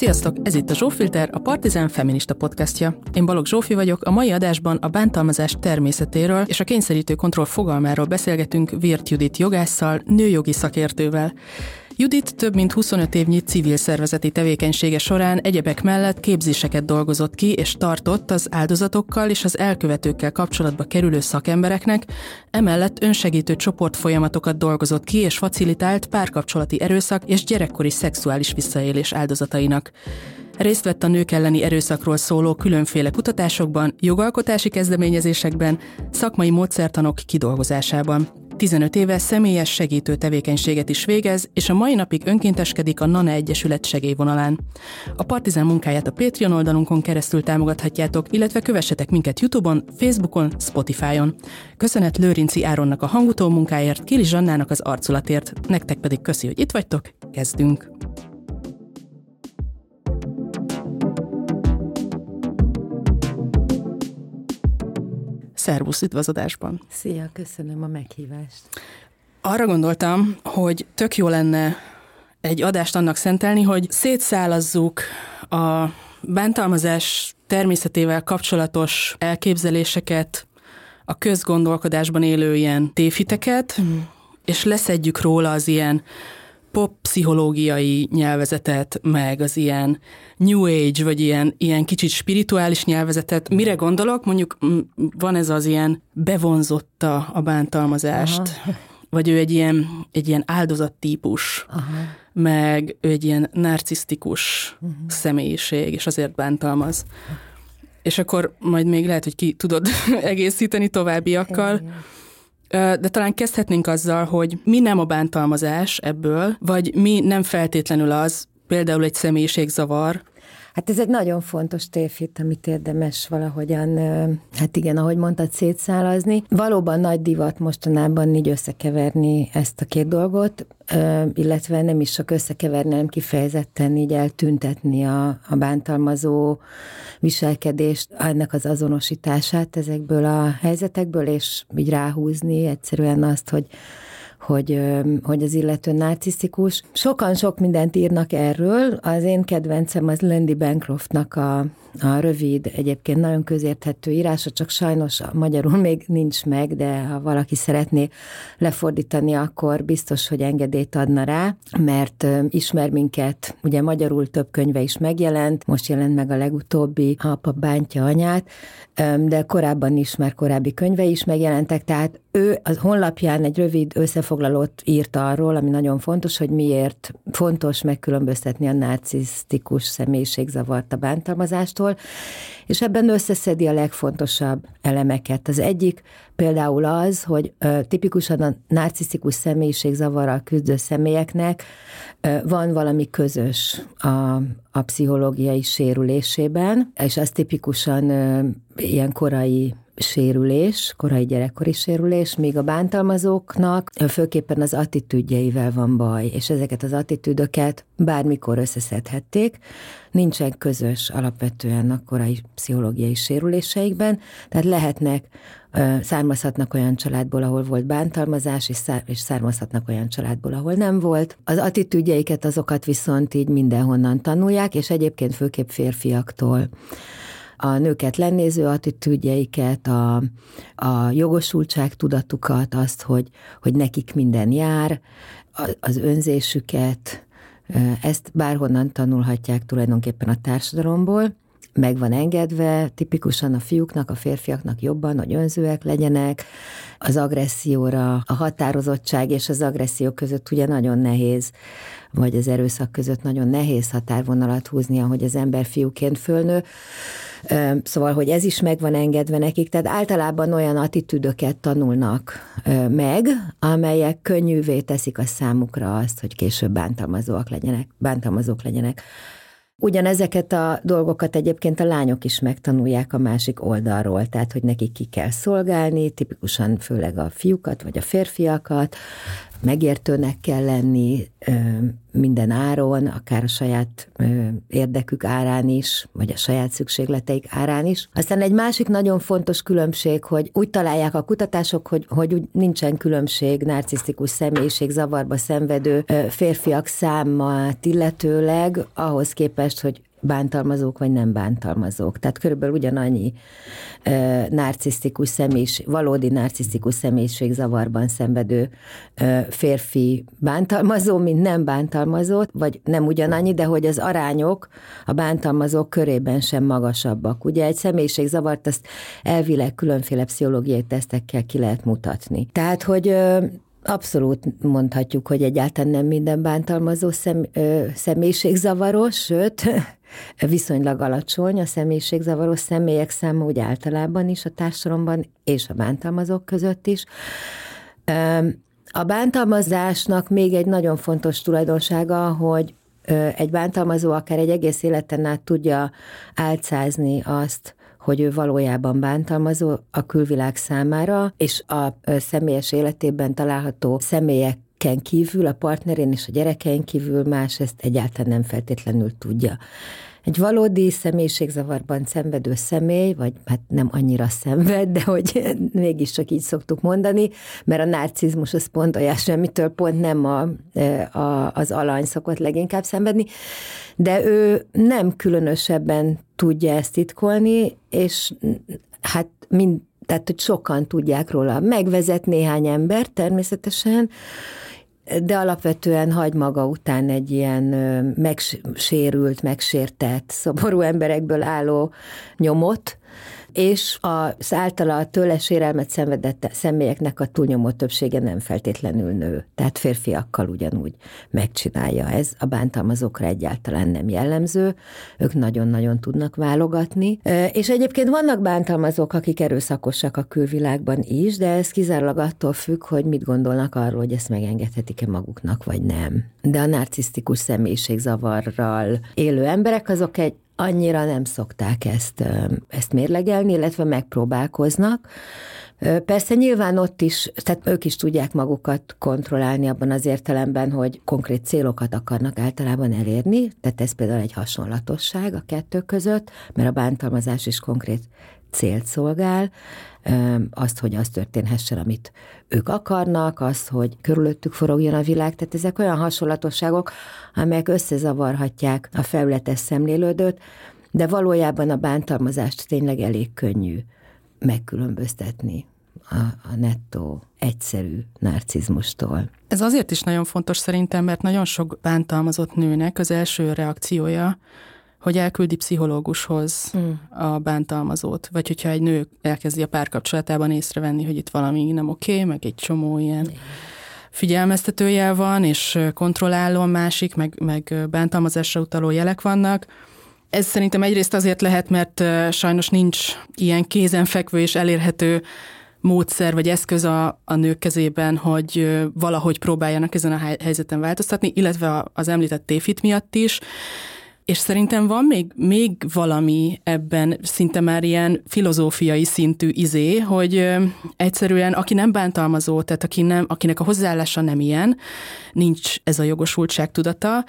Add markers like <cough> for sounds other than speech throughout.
Sziasztok, ez itt a Zsófilter, a Partizán feminista podcastja. Én Balogh Zsófi vagyok, a mai adásban a bántalmazás természetéről és a kényszerítő kontroll fogalmáról beszélgetünk Virt Judit jogásszal, nőjogi szakértővel. Judit több mint 25 évnyi civil szervezeti tevékenysége során egyebek mellett képzéseket dolgozott ki és tartott az áldozatokkal és az elkövetőkkel kapcsolatba kerülő szakembereknek, emellett önsegítő csoportfolyamatokat dolgozott ki és facilitált párkapcsolati erőszak és gyerekkori szexuális visszaélés áldozatainak. Részt vett a nők elleni erőszakról szóló különféle kutatásokban, jogalkotási kezdeményezésekben, szakmai módszertanok kidolgozásában. 15 éve személyes segítő tevékenységet is végez, és a mai napig önkénteskedik a NANE Egyesület segélyvonalán. A Partizán munkáját a Patreon oldalunkon keresztül támogathatjátok, illetve kövessetek minket Youtube-on, Facebookon, Spotify-on. Köszönet Lőrinci Áronnak a hangutó munkáért, Kili Zsannának az arculatért, nektek pedig köszi, hogy itt vagytok, kezdünk! Szervusz, üdvözadásban! Szia, köszönöm a meghívást! Arra gondoltam, hogy tök jó lenne egy adást annak szentelni, hogy szétszálazzuk a bántalmazás természetével kapcsolatos elképzeléseket, a közgondolkodásban élő ilyen tévhiteket, és leszedjük róla az ilyen pop-pszichológiai nyelvezetet, meg az ilyen new age, vagy ilyen, ilyen kicsit spirituális nyelvezetet. Mire gondolok? Mondjuk van ez az ilyen bevonzotta a bántalmazást, Aha. vagy ő egy ilyen, egy ilyen áldozattípus, Aha. meg ő egy ilyen narcisztikus uh-huh. személyiség, és azért bántalmaz. És akkor majd még lehet, hogy ki tudod <laughs> egészíteni továbbiakkal. Igen de talán kezdhetnénk azzal, hogy mi nem a bántalmazás ebből, vagy mi nem feltétlenül az, például egy személyiségzavar, Hát ez egy nagyon fontos tévhit, amit érdemes valahogyan, hát igen, ahogy mondtad, szétszálazni. Valóban nagy divat mostanában így összekeverni ezt a két dolgot, illetve nem is csak összekeverni, hanem kifejezetten így eltüntetni a, a bántalmazó viselkedést, ennek az azonosítását ezekből a helyzetekből, és így ráhúzni egyszerűen azt, hogy hogy, hogy az illető narcisztikus. Sokan sok mindent írnak erről. Az én kedvencem az Landy Bancroftnak a, a rövid, egyébként nagyon közérthető írása, csak sajnos magyarul <laughs> még nincs meg, de ha valaki szeretné lefordítani, akkor biztos, hogy engedélyt adna rá, mert ismer minket, ugye magyarul több könyve is megjelent, most jelent meg a legutóbbi Apa bántja anyát, de korábban is már korábbi könyve is megjelentek, tehát ő a honlapján egy rövid összefoglalót írt arról, ami nagyon fontos, hogy miért fontos megkülönböztetni a narcisztikus személyiségzavart a bántalmazástól, és ebben összeszedi a legfontosabb elemeket. Az egyik például az, hogy tipikusan a narcisztikus személyiségzavarral küzdő személyeknek van valami közös a, a pszichológiai sérülésében, és az tipikusan ilyen korai sérülés, korai gyerekkori sérülés, míg a bántalmazóknak főképpen az attitűdjeivel van baj, és ezeket az attitűdöket bármikor összeszedhették, nincsen közös alapvetően a korai pszichológiai sérüléseikben, tehát lehetnek, származhatnak olyan családból, ahol volt bántalmazás, és, szár, és származhatnak olyan családból, ahol nem volt. Az attitűdjeiket azokat viszont így mindenhonnan tanulják, és egyébként főképp férfiaktól a nőket lennéző attitűdjeiket, a, a jogosultság tudatukat, azt, hogy, hogy nekik minden jár, az önzésüket, ezt bárhonnan tanulhatják tulajdonképpen a társadalomból, meg van engedve, tipikusan a fiúknak, a férfiaknak jobban, hogy önzőek legyenek, az agresszióra, a határozottság és az agresszió között ugye nagyon nehéz, vagy az erőszak között nagyon nehéz határvonalat húzni, ahogy az ember fiúként fölnő. Szóval, hogy ez is meg van engedve nekik, tehát általában olyan attitűdöket tanulnak meg, amelyek könnyűvé teszik a számukra azt, hogy később bántalmazóak legyenek, bántalmazók legyenek. Ugyanezeket a dolgokat egyébként a lányok is megtanulják a másik oldalról, tehát hogy nekik ki kell szolgálni, tipikusan főleg a fiúkat vagy a férfiakat, megértőnek kell lenni minden áron, akár a saját érdekük árán is, vagy a saját szükségleteik árán is. Aztán egy másik nagyon fontos különbség, hogy úgy találják a kutatások, hogy, hogy úgy nincsen különbség narcisztikus személyiség zavarba szenvedő férfiak számát illetőleg ahhoz képest, hogy bántalmazók vagy nem bántalmazók. Tehát körülbelül ugyanannyi ö, narcisztikus személyiség, valódi narcisztikus személyiség zavarban szenvedő ö, férfi bántalmazó, mint nem bántalmazó, vagy nem ugyanannyi, de hogy az arányok a bántalmazók körében sem magasabbak. Ugye egy személyiségzavart azt elvileg különféle pszichológiai tesztekkel ki lehet mutatni. Tehát, hogy ö, Abszolút mondhatjuk, hogy egyáltalán nem minden bántalmazó szem, ö, személyiségzavaros, sőt, viszonylag alacsony a személyiségzavaros személyek száma úgy általában is a társadalomban és a bántalmazók között is. A bántalmazásnak még egy nagyon fontos tulajdonsága, hogy egy bántalmazó akár egy egész életen át tudja álcázni azt, hogy ő valójában bántalmazó a külvilág számára, és a személyes életében található személyek ken kívül, a partnerén és a gyerekein kívül más ezt egyáltalán nem feltétlenül tudja. Egy valódi személyiségzavarban szenvedő személy, vagy hát nem annyira szenved, de hogy <laughs> mégis csak így szoktuk mondani, mert a narcizmus az pont olyas, amitől pont nem a, a, az alany szokott leginkább szenvedni, de ő nem különösebben tudja ezt titkolni, és hát mind, tehát, hogy sokan tudják róla. Megvezet néhány ember természetesen, de alapvetően hagy maga után egy ilyen megsérült, megsértett, szoború emberekből álló nyomot, és az általa tőle sérelmet szenvedett személyeknek a túlnyomó többsége nem feltétlenül nő. Tehát férfiakkal ugyanúgy megcsinálja ez. A bántalmazókra egyáltalán nem jellemző, ők nagyon-nagyon tudnak válogatni. És egyébként vannak bántalmazók, akik erőszakosak a külvilágban is, de ez kizárólag attól függ, hogy mit gondolnak arról, hogy ezt megengedhetik-e maguknak, vagy nem. De a narcisztikus személyiségzavarral élő emberek azok egy annyira nem szokták ezt, ezt mérlegelni, illetve megpróbálkoznak. Persze nyilván ott is, tehát ők is tudják magukat kontrollálni abban az értelemben, hogy konkrét célokat akarnak általában elérni, tehát ez például egy hasonlatosság a kettő között, mert a bántalmazás is konkrét célt szolgál, azt, hogy az történhessen, amit ők akarnak, az, hogy körülöttük forogjon a világ, tehát ezek olyan hasonlatosságok, amelyek összezavarhatják a felületes szemlélődőt, de valójában a bántalmazást tényleg elég könnyű megkülönböztetni a, a nettó egyszerű narcizmustól. Ez azért is nagyon fontos szerintem, mert nagyon sok bántalmazott nőnek az első reakciója, hogy elküldi pszichológushoz mm. a bántalmazót, vagy hogyha egy nő elkezdi a párkapcsolatában észrevenni, hogy itt valami nem oké, okay, meg egy csomó ilyen mm. figyelmeztetőjel van, és kontrolláló másik, meg, meg bántalmazásra utaló jelek vannak, ez szerintem egyrészt azért lehet, mert sajnos nincs ilyen kézenfekvő és elérhető módszer vagy eszköz a, a nők kezében, hogy valahogy próbáljanak ezen a helyzeten változtatni, illetve az említett téfit miatt is. És szerintem van még, még valami ebben szinte már ilyen filozófiai szintű izé, hogy egyszerűen aki nem bántalmazó, tehát aki nem, akinek a hozzáállása nem ilyen, nincs ez a jogosultság tudata,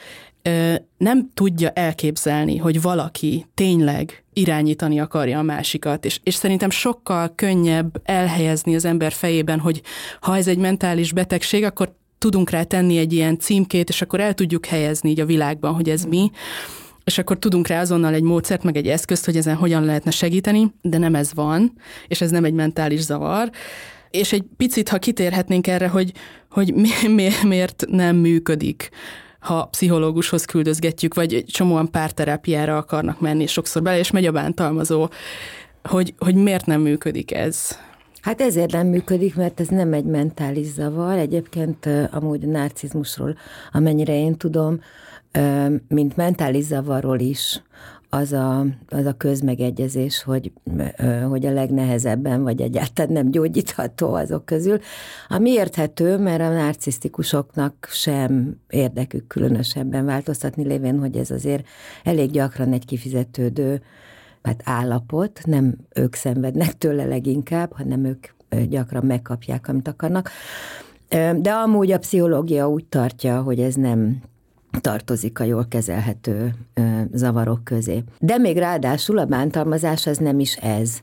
nem tudja elképzelni, hogy valaki tényleg irányítani akarja a másikat, és, és szerintem sokkal könnyebb elhelyezni az ember fejében, hogy ha ez egy mentális betegség, akkor tudunk rá tenni egy ilyen címkét, és akkor el tudjuk helyezni így a világban, hogy ez mi, és akkor tudunk rá azonnal egy módszert, meg egy eszközt, hogy ezen hogyan lehetne segíteni, de nem ez van, és ez nem egy mentális zavar. És egy picit, ha kitérhetnénk erre, hogy, hogy mi, mi, miért nem működik ha pszichológushoz küldözgetjük, vagy csomóan párterápiára akarnak menni, sokszor bele, és megy a bántalmazó, hogy, hogy miért nem működik ez? Hát ezért nem működik, mert ez nem egy mentális zavar. Egyébként amúgy a narcizmusról, amennyire én tudom, mint mentális zavarról is az a, az a közmegegyezés, hogy, hogy a legnehezebben, vagy egyáltalán nem gyógyítható azok közül. Ami érthető, mert a narcisztikusoknak sem érdekük különösebben változtatni, lévén, hogy ez azért elég gyakran egy kifizetődő hát állapot, nem ők szenvednek tőle leginkább, hanem ők gyakran megkapják, amit akarnak. De amúgy a pszichológia úgy tartja, hogy ez nem tartozik a jól kezelhető zavarok közé. De még ráadásul a bántalmazás az nem is ez.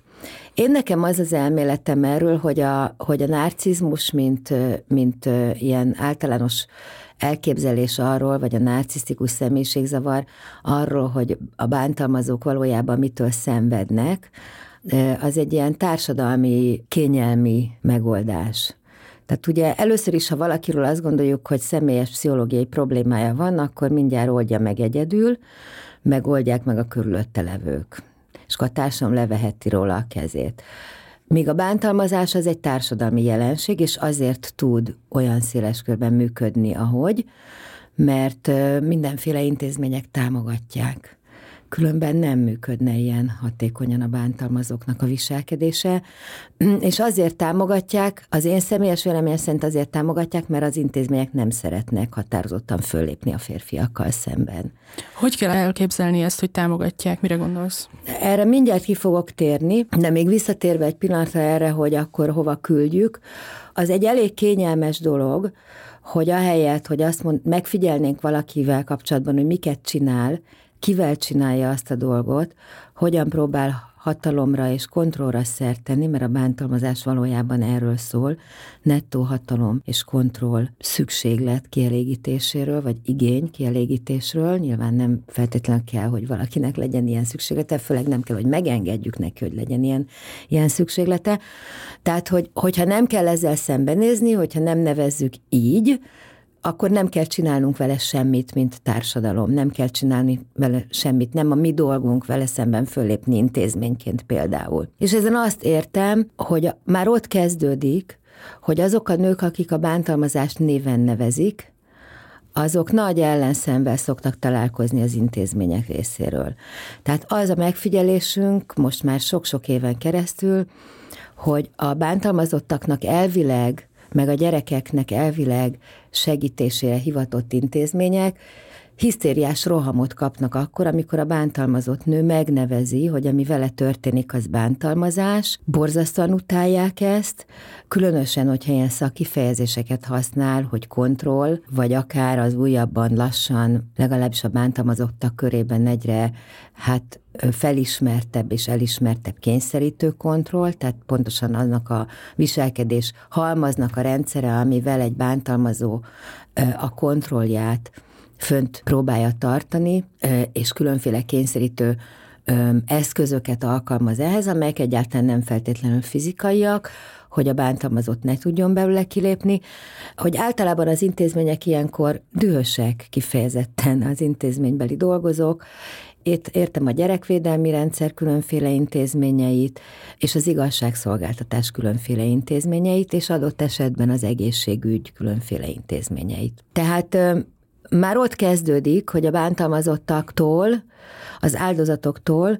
Én nekem az az elméletem erről, hogy a, hogy a narcizmus, mint, mint ilyen általános elképzelés arról, vagy a narcisztikus személyiségzavar arról, hogy a bántalmazók valójában mitől szenvednek, az egy ilyen társadalmi, kényelmi megoldás. Tehát ugye először is, ha valakiről azt gondoljuk, hogy személyes pszichológiai problémája van, akkor mindjárt oldja meg egyedül, megoldják meg a körülötte levők. És a társam leveheti róla a kezét. Míg a bántalmazás az egy társadalmi jelenség, és azért tud olyan széles körben működni, ahogy, mert mindenféle intézmények támogatják különben nem működne ilyen hatékonyan a bántalmazóknak a viselkedése, <clears throat> és azért támogatják, az én személyes véleményem szerint azért támogatják, mert az intézmények nem szeretnek határozottan föllépni a férfiakkal szemben. Hogy kell elképzelni ezt, hogy támogatják? Mire gondolsz? Erre mindjárt ki fogok térni, de még visszatérve egy pillanatra erre, hogy akkor hova küldjük, az egy elég kényelmes dolog, hogy ahelyett, hogy azt mond, megfigyelnénk valakivel kapcsolatban, hogy miket csinál, kivel csinálja azt a dolgot, hogyan próbál hatalomra és kontrollra szert mert a bántalmazás valójában erről szól, nettó hatalom és kontroll szükséglet kielégítéséről, vagy igény kielégítésről. Nyilván nem feltétlenül kell, hogy valakinek legyen ilyen szükséglete, főleg nem kell, hogy megengedjük neki, hogy legyen ilyen, ilyen szükséglete. Tehát, hogy, hogyha nem kell ezzel szembenézni, hogyha nem nevezzük így, akkor nem kell csinálnunk vele semmit, mint társadalom, nem kell csinálni vele semmit, nem a mi dolgunk vele szemben fölépni intézményként például. És ezen azt értem, hogy már ott kezdődik, hogy azok a nők, akik a bántalmazást néven nevezik, azok nagy ellenszemvel szoktak találkozni az intézmények részéről. Tehát az a megfigyelésünk most már sok-sok éven keresztül, hogy a bántalmazottaknak elvileg meg a gyerekeknek elvileg segítésére hivatott intézmények hisztériás rohamot kapnak akkor, amikor a bántalmazott nő megnevezi, hogy ami vele történik, az bántalmazás, borzasztóan utálják ezt, különösen, hogyha ilyen szakifejezéseket használ, hogy kontroll, vagy akár az újabban lassan, legalábbis a bántalmazottak körében egyre, hát felismertebb és elismertebb kényszerítő kontroll, tehát pontosan annak a viselkedés halmaznak a rendszere, amivel egy bántalmazó a kontrollját fönt próbálja tartani, és különféle kényszerítő eszközöket alkalmaz ehhez, amelyek egyáltalán nem feltétlenül fizikaiak, hogy a bántalmazott ne tudjon belőle kilépni, hogy általában az intézmények ilyenkor dühösek kifejezetten az intézménybeli dolgozók, itt értem a gyerekvédelmi rendszer különféle intézményeit, és az igazságszolgáltatás különféle intézményeit, és adott esetben az egészségügy különféle intézményeit. Tehát már ott kezdődik, hogy a bántalmazottaktól, az áldozatoktól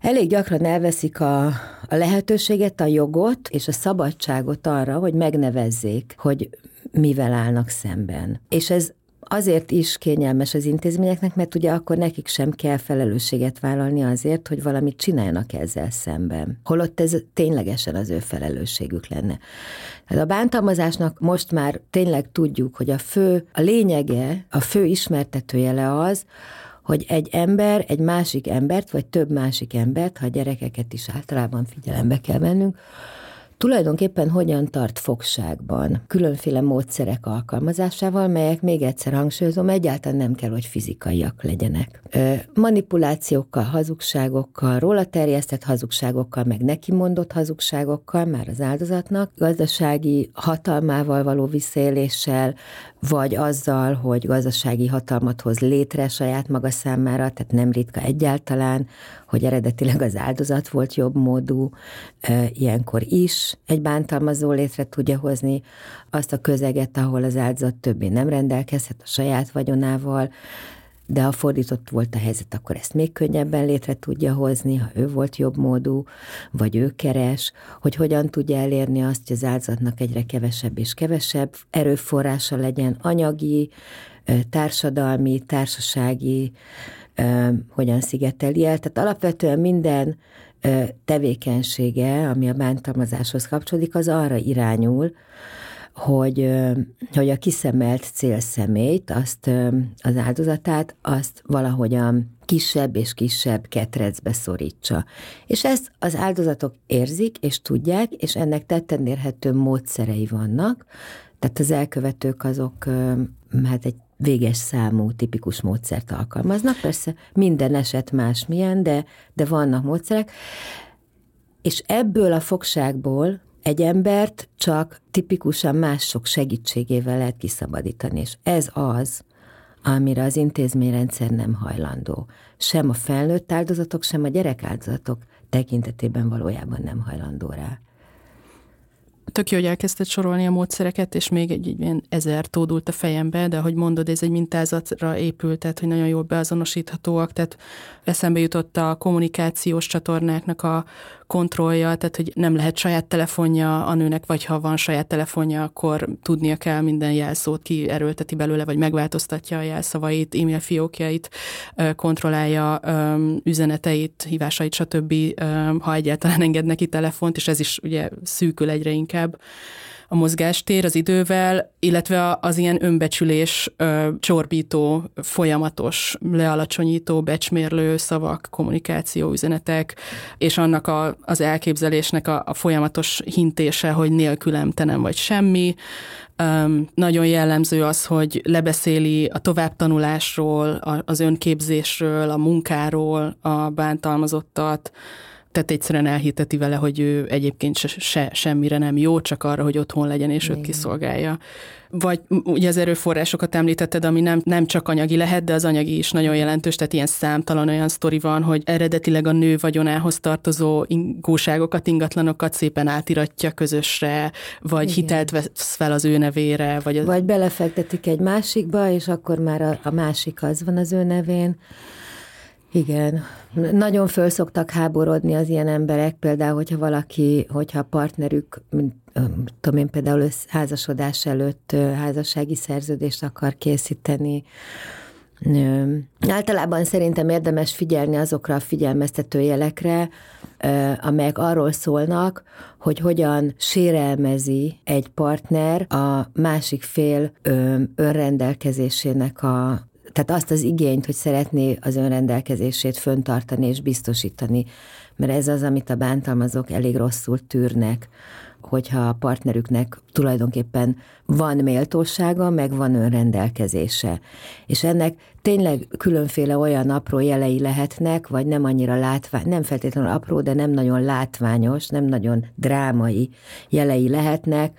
elég gyakran elveszik a, a lehetőséget, a jogot és a szabadságot arra, hogy megnevezzék, hogy mivel állnak szemben. És ez azért is kényelmes az intézményeknek, mert ugye akkor nekik sem kell felelősséget vállalni azért, hogy valamit csináljanak ezzel szemben. Holott ez ténylegesen az ő felelősségük lenne. Hát a bántalmazásnak most már tényleg tudjuk, hogy a fő, a lényege, a fő ismertetőjele az, hogy egy ember, egy másik embert, vagy több másik embert, ha a gyerekeket is általában figyelembe kell vennünk, tulajdonképpen hogyan tart fogságban különféle módszerek alkalmazásával, melyek még egyszer hangsúlyozom, egyáltalán nem kell, hogy fizikaiak legyenek. Manipulációkkal, hazugságokkal, róla terjesztett hazugságokkal, meg neki mondott hazugságokkal már az áldozatnak, gazdasági hatalmával való visszaéléssel, vagy azzal, hogy gazdasági hatalmat hoz létre saját maga számára, tehát nem ritka egyáltalán, hogy eredetileg az áldozat volt jobb módú, ilyenkor is egy bántalmazó létre tudja hozni azt a közeget, ahol az áldozat többé nem rendelkezhet a saját vagyonával, de ha fordított volt a helyzet, akkor ezt még könnyebben létre tudja hozni, ha ő volt jobb módú, vagy ő keres, hogy hogyan tudja elérni azt, hogy az áldozatnak egyre kevesebb és kevesebb erőforrása legyen anyagi, társadalmi, társasági, hogyan szigeteli el. Tehát alapvetően minden tevékenysége, ami a bántalmazáshoz kapcsolódik, az arra irányul, hogy, hogy a kiszemelt célszemélyt, azt az áldozatát, azt valahogyan kisebb és kisebb ketrecbe szorítsa. És ezt az áldozatok érzik és tudják, és ennek tetten érhető módszerei vannak, tehát az elkövetők azok hát egy véges számú tipikus módszert alkalmaznak. Persze minden eset más milyen, de, de vannak módszerek. És ebből a fogságból egy embert csak tipikusan mások segítségével lehet kiszabadítani, és ez az, amire az intézményrendszer nem hajlandó. Sem a felnőtt áldozatok, sem a gyerek áldozatok tekintetében valójában nem hajlandó rá tök jó, hogy elkezdted sorolni a módszereket, és még egy, ilyen ezer tódult a fejembe, de ahogy mondod, ez egy mintázatra épült, tehát hogy nagyon jól beazonosíthatóak, tehát eszembe jutott a kommunikációs csatornáknak a kontrollja, tehát hogy nem lehet saját telefonja a nőnek, vagy ha van saját telefonja, akkor tudnia kell minden jelszót, ki erőlteti belőle, vagy megváltoztatja a jelszavait, e-mail fiókjait, kontrollálja üzeneteit, hívásait, stb., ha egyáltalán enged neki telefont, és ez is ugye szűkül egyre inkább a mozgástér az idővel, illetve az ilyen önbecsülés ö, csorbító, folyamatos, lealacsonyító, becsmérlő szavak, kommunikáció, üzenetek, és annak a, az elképzelésnek a, a folyamatos hintése, hogy nélkülem te nem vagy semmi. Um, nagyon jellemző az, hogy lebeszéli a továbbtanulásról, a, az önképzésről, a munkáról a bántalmazottat, tehát egyszerűen elhiteti vele, hogy ő egyébként se, se, semmire nem jó, csak arra, hogy otthon legyen és őt kiszolgálja. Vagy ugye az erőforrásokat említetted, ami nem, nem csak anyagi lehet, de az anyagi is nagyon jelentős, tehát ilyen számtalan olyan sztori van, hogy eredetileg a nő vagyonához tartozó ingóságokat, ingatlanokat szépen átiratja közösre, vagy Igen. hitelt vesz fel az ő nevére. Vagy, az... vagy belefektetik egy másikba, és akkor már a, a másik az van az ő nevén. Igen, nagyon föl szoktak háborodni az ilyen emberek, például, hogyha valaki, hogyha a partnerük, tudom én például házasodás előtt házassági szerződést akar készíteni, Általában szerintem érdemes figyelni azokra a figyelmeztető jelekre, amelyek arról szólnak, hogy hogyan sérelmezi egy partner a másik fél önrendelkezésének a tehát azt az igényt, hogy szeretné az önrendelkezését föntartani és biztosítani, mert ez az, amit a bántalmazók elég rosszul tűrnek, hogyha a partnerüknek tulajdonképpen van méltósága, meg van önrendelkezése. És ennek tényleg különféle olyan apró jelei lehetnek, vagy nem annyira látvány, nem feltétlenül apró, de nem nagyon látványos, nem nagyon drámai jelei lehetnek,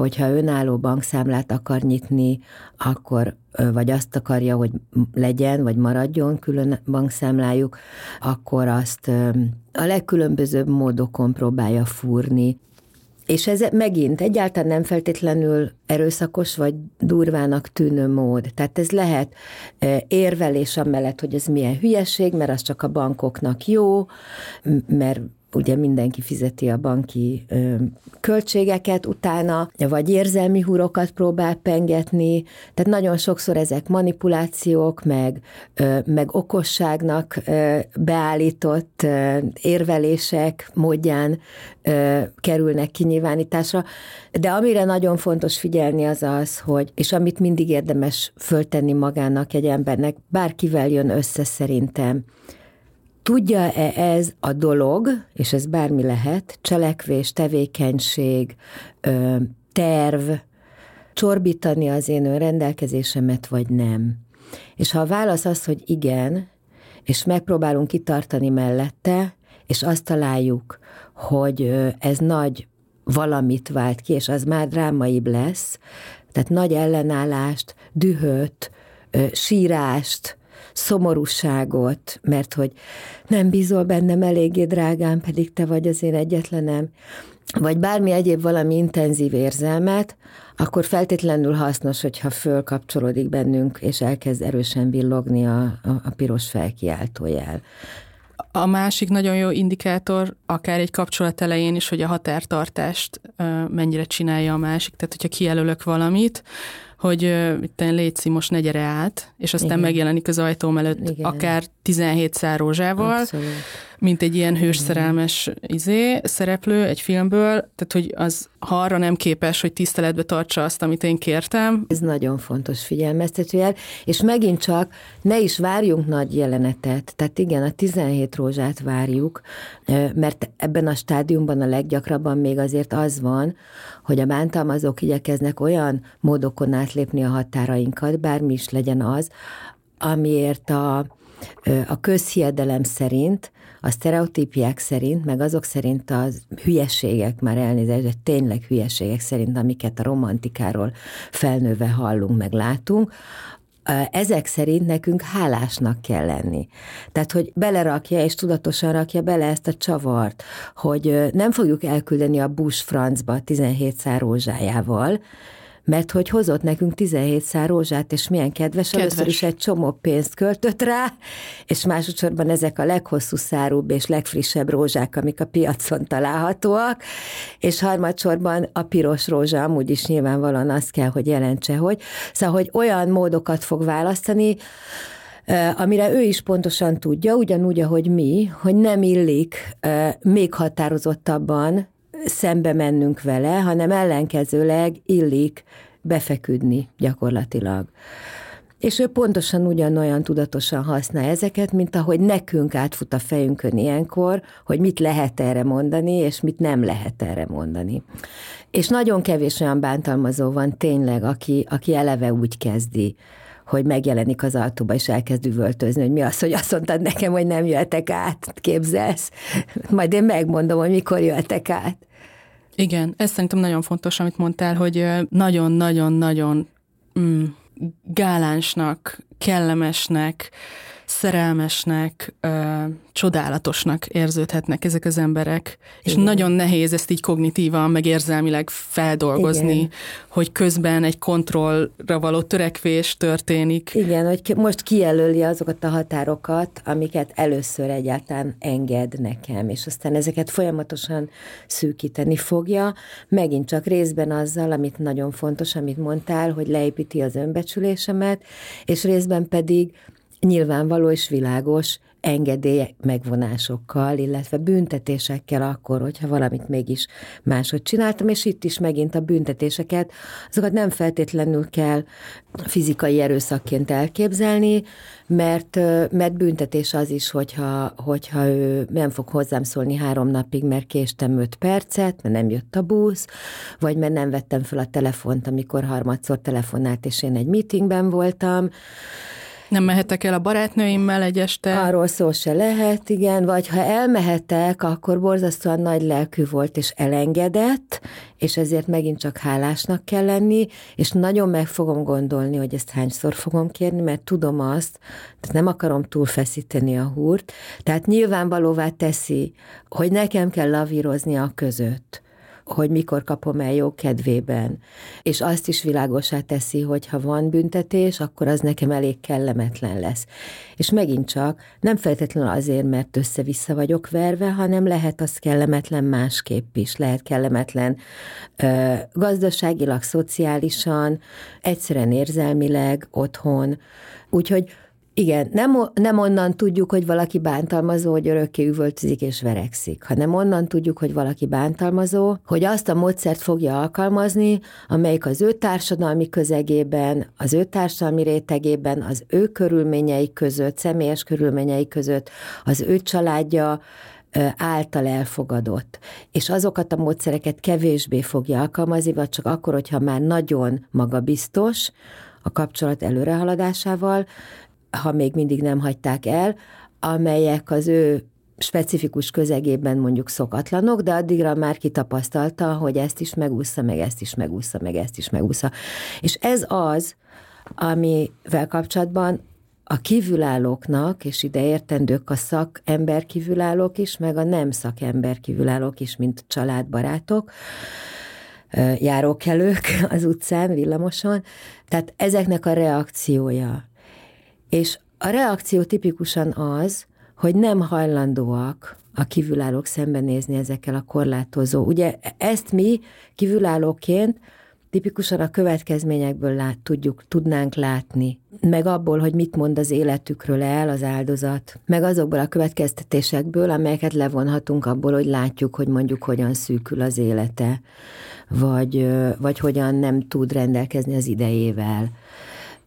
hogyha önálló bankszámlát akar nyitni, akkor vagy azt akarja, hogy legyen, vagy maradjon külön bankszámlájuk, akkor azt a legkülönbözőbb módokon próbálja fúrni. És ez megint egyáltalán nem feltétlenül erőszakos vagy durvának tűnő mód. Tehát ez lehet érvelés amellett, hogy ez milyen hülyeség, mert az csak a bankoknak jó, mert ugye mindenki fizeti a banki ö, költségeket utána, vagy érzelmi húrokat próbál pengetni, tehát nagyon sokszor ezek manipulációk, meg, ö, meg okosságnak ö, beállított ö, érvelések módján ö, kerülnek kinyilvánításra, de amire nagyon fontos figyelni az az, hogy, és amit mindig érdemes föltenni magának egy embernek, bárkivel jön össze szerintem, Tudja-e ez a dolog, és ez bármi lehet, cselekvés, tevékenység, terv, csorbítani az én önrendelkezésemet, vagy nem? És ha a válasz az, hogy igen, és megpróbálunk kitartani mellette, és azt találjuk, hogy ez nagy valamit vált ki, és az már drámaibb lesz, tehát nagy ellenállást, dühöt, sírást, szomorúságot, mert hogy nem bízol bennem eléggé drágán, pedig te vagy az én egyetlenem, vagy bármi egyéb valami intenzív érzelmet, akkor feltétlenül hasznos, hogyha fölkapcsolódik bennünk, és elkezd erősen villogni a, a, a piros felkiáltójel. A másik nagyon jó indikátor, akár egy kapcsolat elején is, hogy a határtartást mennyire csinálja a másik. Tehát, hogyha kijelölök valamit, hogy itt létszi, most ne gyere át, és aztán Igen. megjelenik az ajtóm előtt Igen. akár 17 szár rózsával, Abszolút. Mint egy ilyen hősszerelmes izé, szereplő egy filmből, tehát hogy az ha arra nem képes, hogy tiszteletbe tartsa azt, amit én kértem. Ez nagyon fontos figyelmeztetőjel, és megint csak ne is várjunk nagy jelenetet. Tehát igen, a 17 rózsát várjuk, mert ebben a stádiumban a leggyakrabban még azért az van, hogy a bántalmazók igyekeznek olyan módokon átlépni a határainkat, bármi is legyen az, amiért a, a közhiedelem szerint a sztereotípiák szerint, meg azok szerint az hülyeségek, már elnézést, de tényleg hülyeségek szerint, amiket a romantikáról felnőve hallunk, meg látunk, ezek szerint nekünk hálásnak kell lenni. Tehát, hogy belerakja, és tudatosan rakja bele ezt a csavart, hogy nem fogjuk elküldeni a Bush francba 17 szár rózsájával, mert hogy hozott nekünk 17 szár rózsát, és milyen kedves, kedves. először is egy csomó pénzt költött rá, és másodszorban ezek a leghosszú szárúbb és legfrissebb rózsák, amik a piacon találhatóak, és harmadsorban a piros rózsa amúgy is nyilvánvalóan azt kell, hogy jelentse, hogy szóval, hogy olyan módokat fog választani, amire ő is pontosan tudja, ugyanúgy, ahogy mi, hogy nem illik még határozottabban szembe mennünk vele, hanem ellenkezőleg illik befeküdni gyakorlatilag. És ő pontosan ugyanolyan tudatosan használ ezeket, mint ahogy nekünk átfut a fejünkön ilyenkor, hogy mit lehet erre mondani, és mit nem lehet erre mondani. És nagyon kevés olyan bántalmazó van tényleg, aki, aki eleve úgy kezdi, hogy megjelenik az autóba, és elkezd üvöltözni, hogy mi az, hogy azt mondtad nekem, hogy nem jöhetek át, képzelsz. Majd én megmondom, hogy mikor jöhetek át. Igen, ez szerintem nagyon fontos, amit mondtál, hogy nagyon-nagyon-nagyon mm, gálánsnak, kellemesnek, szerelmesnek, ö, csodálatosnak érződhetnek ezek az emberek, és Igen. nagyon nehéz ezt így kognitívan, meg érzelmileg feldolgozni, Igen. hogy közben egy kontrollra való törekvés történik. Igen, hogy most kijelöli azokat a határokat, amiket először egyáltalán enged nekem, és aztán ezeket folyamatosan szűkíteni fogja, megint csak részben azzal, amit nagyon fontos, amit mondtál, hogy leépíti az önbecsülésemet, és részben pedig nyilvánvaló és világos engedély megvonásokkal, illetve büntetésekkel akkor, hogyha valamit mégis máshogy csináltam, és itt is megint a büntetéseket, azokat nem feltétlenül kell fizikai erőszakként elképzelni, mert, mert büntetés az is, hogyha, hogyha ő nem fog hozzám szólni három napig, mert késtem öt percet, mert nem jött a busz, vagy mert nem vettem fel a telefont, amikor harmadszor telefonált, és én egy meetingben voltam, nem mehetek el a barátnőimmel egy este? Arról szó se lehet, igen, vagy ha elmehetek, akkor borzasztóan nagy lelkű volt és elengedett, és ezért megint csak hálásnak kell lenni, és nagyon meg fogom gondolni, hogy ezt hányszor fogom kérni, mert tudom azt, tehát nem akarom túlfeszíteni a húrt, tehát nyilvánvalóvá teszi, hogy nekem kell lavírozni a között, hogy mikor kapom el jó kedvében. És azt is világosá teszi, hogy ha van büntetés, akkor az nekem elég kellemetlen lesz. És megint csak nem feltétlenül azért, mert össze-vissza vagyok verve, hanem lehet az kellemetlen másképp is. Lehet kellemetlen ö, gazdaságilag, szociálisan, egyszerűen érzelmileg, otthon. Úgyhogy igen, nem, nem onnan tudjuk, hogy valaki bántalmazó, hogy örökké üvöltözik és verekszik, hanem onnan tudjuk, hogy valaki bántalmazó, hogy azt a módszert fogja alkalmazni, amelyik az ő társadalmi közegében, az ő társadalmi rétegében, az ő körülményei között, személyes körülményei között, az ő családja által elfogadott. És azokat a módszereket kevésbé fogja alkalmazni, vagy csak akkor, hogyha már nagyon magabiztos, a kapcsolat előrehaladásával, ha még mindig nem hagyták el, amelyek az ő specifikus közegében mondjuk szokatlanok, de addigra már kitapasztalta, hogy ezt is megúszza, meg ezt is megúszza, meg ezt is megúszza. És ez az, amivel kapcsolatban a kívülállóknak, és ide értendők a szakember kívülállók is, meg a nem szakember kívülállók is, mint családbarátok, járókelők <laughs> az utcán, villamoson. Tehát ezeknek a reakciója és a reakció tipikusan az, hogy nem hajlandóak a kívülállók szembenézni ezekkel a korlátozó. Ugye ezt mi kívülállóként tipikusan a következményekből lát, tudjuk, tudnánk látni, meg abból, hogy mit mond az életükről el az áldozat, meg azokból a következtetésekből, amelyeket levonhatunk abból, hogy látjuk, hogy mondjuk hogyan szűkül az élete, vagy, vagy hogyan nem tud rendelkezni az idejével.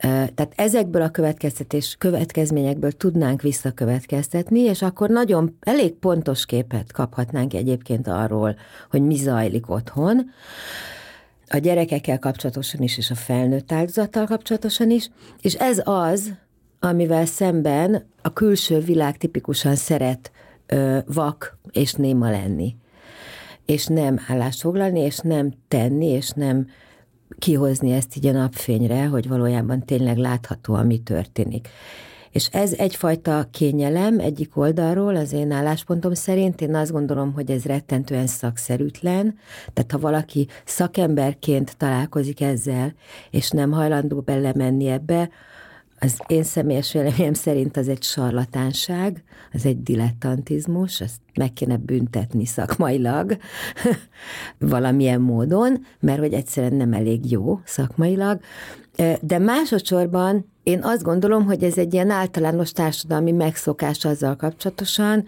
Tehát ezekből a következtetés, következményekből tudnánk visszakövetkeztetni, és akkor nagyon elég pontos képet kaphatnánk egyébként arról, hogy mi zajlik otthon, a gyerekekkel kapcsolatosan is, és a felnőtt áldozattal kapcsolatosan is, és ez az, amivel szemben a külső világ tipikusan szeret ö, vak és néma lenni. És nem állást foglalni, és nem tenni, és nem kihozni ezt így a napfényre, hogy valójában tényleg látható, ami történik. És ez egyfajta kényelem egyik oldalról, az én álláspontom szerint. Én azt gondolom, hogy ez rettentően szakszerűtlen. Tehát ha valaki szakemberként találkozik ezzel, és nem hajlandó belemenni ebbe, az én személyes véleményem szerint az egy sarlatánság, az egy dilettantizmus, ezt meg kéne büntetni szakmailag <laughs> valamilyen módon, mert hogy egyszerűen nem elég jó szakmailag. De másodszorban én azt gondolom, hogy ez egy ilyen általános társadalmi megszokás azzal kapcsolatosan,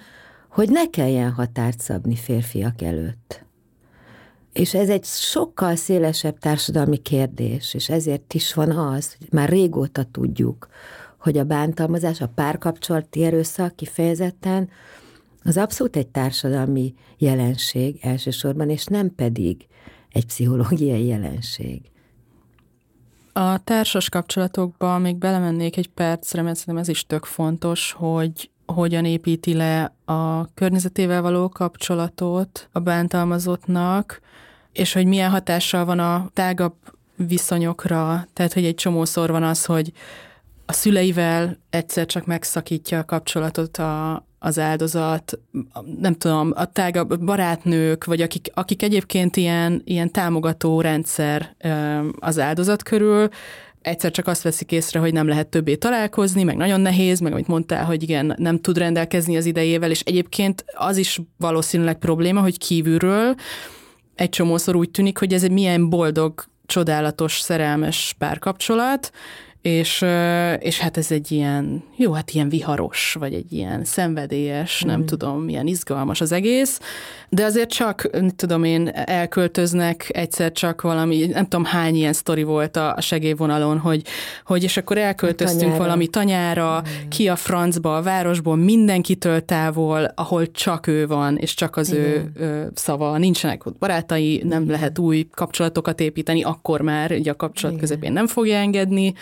hogy ne kelljen határt szabni férfiak előtt. És ez egy sokkal szélesebb társadalmi kérdés, és ezért is van az, hogy már régóta tudjuk, hogy a bántalmazás, a párkapcsolati erőszak kifejezetten az abszolút egy társadalmi jelenség elsősorban, és nem pedig egy pszichológiai jelenség. A társas kapcsolatokba még belemennék egy percre, mert szerintem ez is tök fontos, hogy hogyan építi le a környezetével való kapcsolatot a bántalmazottnak, és hogy milyen hatással van a tágabb viszonyokra, tehát hogy egy csomószor van az, hogy a szüleivel egyszer csak megszakítja a kapcsolatot a, az áldozat, nem tudom, a tágabb barátnők, vagy akik, akik egyébként ilyen, ilyen támogató rendszer az áldozat körül, egyszer csak azt veszik észre, hogy nem lehet többé találkozni, meg nagyon nehéz, meg amit mondtál, hogy igen, nem tud rendelkezni az idejével, és egyébként az is valószínűleg probléma, hogy kívülről egy csomószor úgy tűnik, hogy ez egy milyen boldog, csodálatos, szerelmes párkapcsolat, és, és hát ez egy ilyen, jó, hát ilyen viharos, vagy egy ilyen szenvedélyes, mm. nem tudom, milyen izgalmas az egész, de azért csak, tudom én, elköltöznek egyszer csak valami, nem tudom hány ilyen sztori volt a segélyvonalon, hogy, hogy és akkor elköltöztünk tanyára. valami tanyára, mm. ki a francba, a városból, mindenkitől távol, ahol csak ő van, és csak az ő, ő szava, nincsenek ott barátai, nem lehet új kapcsolatokat építeni, akkor már ugye a kapcsolat Igen. közepén nem fogja engedni